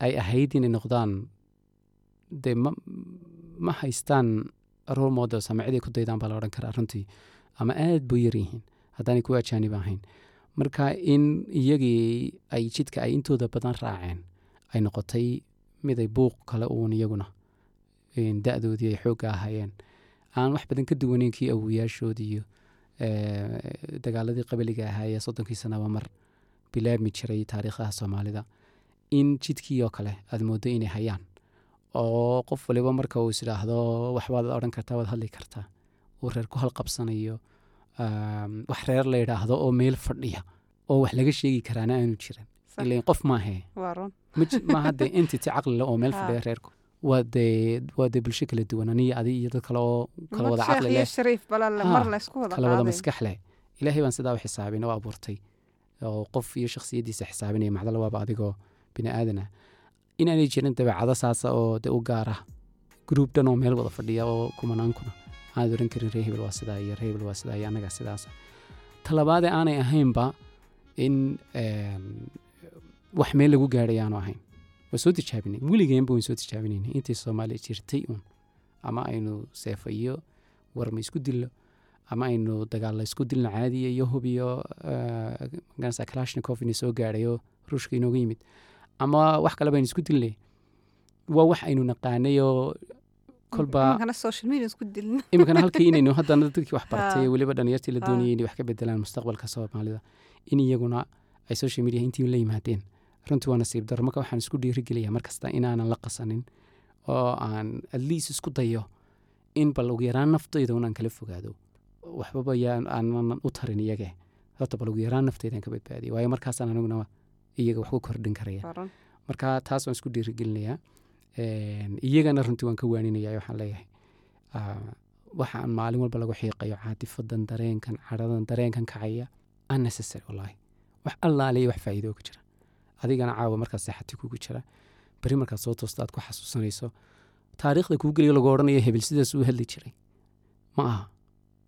ay ahayd inay noqdaan de ma, haystaan role models ama cid ay ku daydaan baa la odhan karaa runtii ama aad buu yar yihiin haddaanay kuwa ajaanib ahayn. Marka in iyagii ay jidka ay intooda badan raaceen ay noqotay mid ay buuq kale uun iyaguna da-doodii ay xoogga ahaayeen. Aan wax badan ka duwaneyn kii awowayaashoodii iyo eh, dagaaladii qabiliga ahaa ee soddonkii sanaba mar bilaabmi jiray taariikhaha soomaalida. In jidkii oo kale aad mooddo inay hayaan oo qof waliba marka uu isidhaahdo waxbaad odhan kartaa waad hadli kartaa uu reer ku halqabsanayo wax reer la yidhaahdo oo meel fadhiya oo wax laga sheegi karaana aanu jirin. Ilan qof maahee ma dee entity caqli leh oo meel fadhiya reerku waa dee waa dee bulsho kala duwan aniyo adi iyo dad kale oo kala wada Ummad sheekh caqli iyo leh shariif balale Ha, mar laysku wada kala wada qaaday maskax leh ilaahay baan sidaa u xisaabin oo abuurtay oo qof iyo shakhsiyaddiisa xisaabinaya macdala waaba adigoo bini aadan ah inaanay jirin dabeecado saasa oo de u gaara gruub dhan oo meel wada fadhiya oo kumanaankuna aanad oran karin ree hebel waa sidaa iyo ree hebel waa sidaa iyo annagaa sidaasa talabaade aanay ahaynba in wax meel lagu gaadhay aanu ahayn waa soo tijaabinay. Weligeenba wayn soo tijaabinayna. Intii soomaaliya jirtay un ama aynu seefo iyo warma isku dillo? Ama aynu dagaal la isku dilno caadiya iyo hub iyo eh, kalashnikov ina soo gaadhay oo ruushka inooga yimid. Ama wax kale baynu isku dilnay? Waa wax aynu naqaanay oo kolba iminkana halkii inaynu haddana dadkii wax baratay Ha. weliba dhalinyartii la Ha. doonayay inay wax ka bedelaan mustaqbalka soomaalida in iyaguna ay social media intii la yimaadeen runtii waa nasiib daro marka waxaan isku dhiirigeliyaa markasta inaanan la qasanin oo aan at least isku dayo in bal ugu yaraan naftayda unaan kala fogaado. Waxbaba yaan aanan u tarin iyage horta bal ugu yaraan naftaydan ka badbaadiya waayo markaasaan aniguna iyaga wax ku kordhin karaya. Marka taas waan isku dhiirigelinayaa iyagana runtii waan ka waaninaya waxaan leeyahay. Ah, waxaan maalin walba lagu xiiqayo caatifadan dareenkan caradan dareenkan kacaya. Unnecessary wallaahi. Wax allaaliya wax faa'iido ku jira adigana caawa markaad seexati kugu jira. Beri markaad soo toosto aad ku xasuusanayso. Taariikhda kuu geliyo lagu odhanayo hebel sidaas uu hadli jiray. Ma aha.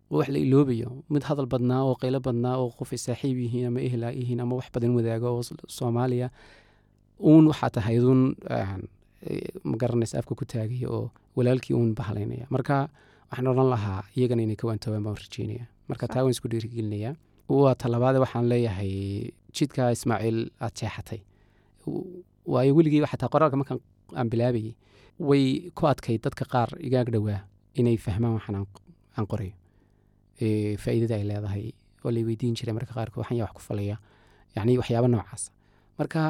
Wax la iloobayo. Mid hadal badnaa oo qaylo badnaa oo qof ay saaxiib yihiin ama ehel ay yihiin ama wax badan wadaago oo soomaaliya uun waxaa tahay uun ma garanaysa afka ku taagaya oo walaalkii uun bahalaynaya marka waxaan odhan lahaa iyagana inay ka baan rajeynaya. Marka taa waan isku dhiirigelinayaa waa talabaade waxaan leeyahay jidka ismaaciil aad jeexatay waayo weligii xataa qoraalka markaan aan bilaabayay way ku adkayd dadka qaar igaag dhowaa inay fahmaan waxaan aan- qorayo. Faa'iidada ay leedahay oo lay weydiin jiray marka qaarkood waxaan yaa wax ku falaya yacni waxyaaba noocaas. Marka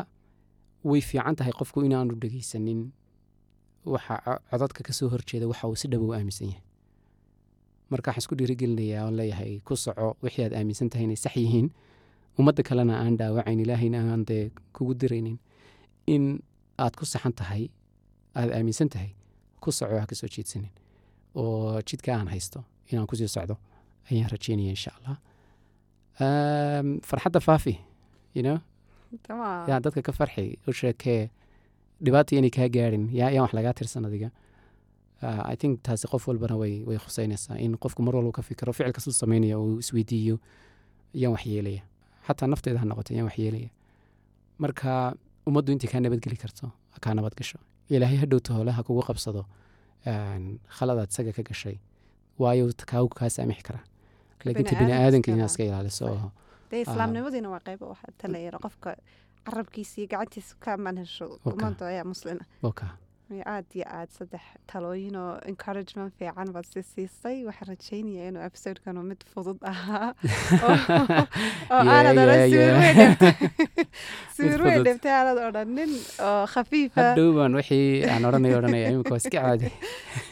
way fiican tahay qofku inaanu dhegeysanin waxa co- codadka ka horjeeda waxa uu si dhow aaminsan yahay. Marka waxaan isku dhiirigelinayaa oo leeyahay ku soco wixii aad aaminsan tahay inay sax yihiin ummadda kalena aan dhaawacayn ilaahayna aan dee kugu diraynin in aad ku saxan tahay aad aaminsan tahay ku soco ha ka soo jeedsanin oo jidka aan haysto inaan ku sii socdo ayaan rajeynaya insha allah. Um, farxadda faafi you know? Dadka ka farxi u sheekee dhibaata inay kaa gaarin yaa yaan wax lagaa tirsan adiga. Uh, i think taasi qof walbana way way khuseynaysaa in qofku mar walba ka fikiro ficil kastuu sameynaya uu isweydiiyo yaan wax yeelaya xataa nafteeda ha noqoto yaan wax yeelaya marka ummaddu intii kaa nabadgeli karto ha kaa nabad gasho ilaahay hadhowta hole ha kugu qabsado khaladaad isaga ka gashay waayo kaagu kaa saamixi karaa laakiin ta bini bini'aadamka aadanka inaad iska ilaaliso oo dee islaamnimadiina waa qayb waxaa talayaro qofka carabkiisa iyo gacantiisa ka manhasho ummadda ayaa muslina oka Iyo aad iyo aad saddex talooyin oo encouragement fiican baad si siisay waxaan rajeynaya inuu episodekanu mid fudud ahaa. Oo oo aanad oran yeah, sibir yeah. weyn sawir weyn fudud. dhibtay aanad odhanin oo khafiifa. Hadhow baan wixii aan odhanaya odhanaya imika waa iska caadi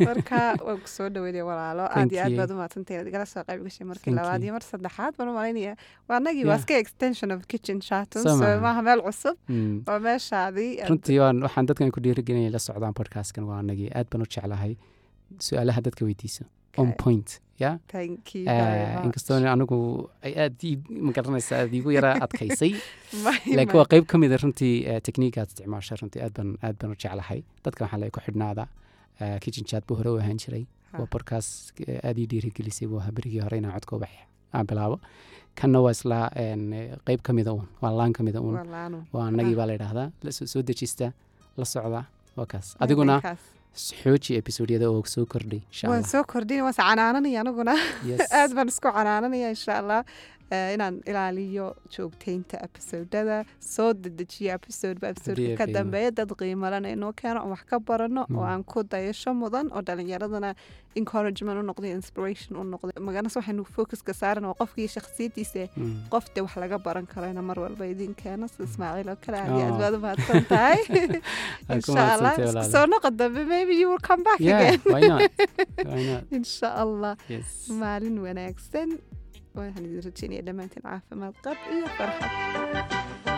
marka waan ku soo dhaweynaya walaalo. Aad iyo aad baad u mahadsantahay inaad igala soo qayb gashay markii labaad iyo mar saddexaad. Baan u malaynaya waa anagii waa iska extension of kitchen so maaha. meel cusub. Mm. waa meeshaadii aad- runtii waan waxaan dadkan ku dhiirigelinaya la socdaan podcastkan waa anagii aad baan u jeclahay su'aalaha dadka weydiisa on point. ya inkastoo anigu ay aad ii- ma garanaysa aad iigu yara adkaysay laakiin waa qayb ka mida runtii eh, technique aad isticmaasha runtii aad baan aad baan u jeclahay dadka waxaa la ku xidhnaada kitchen chat buu hore u ahaan jiray waa podcast aad ii dhiirigelisay buu ahaa berigii hore inaan codka ubax aan bilaabo kanna waa isla qayb ka mida uun waa laan ka mida uun waa anagii baa la yidhaahdaa soo dejista la socda waa kaas adiguna xooji episodeyada oo soo kordhay waan soo kordhin waan is canaananaya aniguna. Yes. aad baan isku canaananaya insha allah inaan ilaaliyo joogteynta episodada soo episodeka Haddii ay ka dambeeya dad qiimalana inoo keeno oon wax ka barano oo Mm. aan ku dayasho mudan oo dhalinyaradana encouragement u noqday inspiration u noqday maganas waxaynu focuska saaran oo qofkii shakhsiyadiisa Mm. qof de wax laga baran karo ina mar walba idin keeno sida ismaaciil oo kale aad aad Oh. baad u mahadsan tahay insha allah isku soo noqo dambe maybe you will come back again why not? Why not? insha allah maalin wanaagsan waxaan idin rajeynaya dhammaantiin caafimaad qab iyo farxad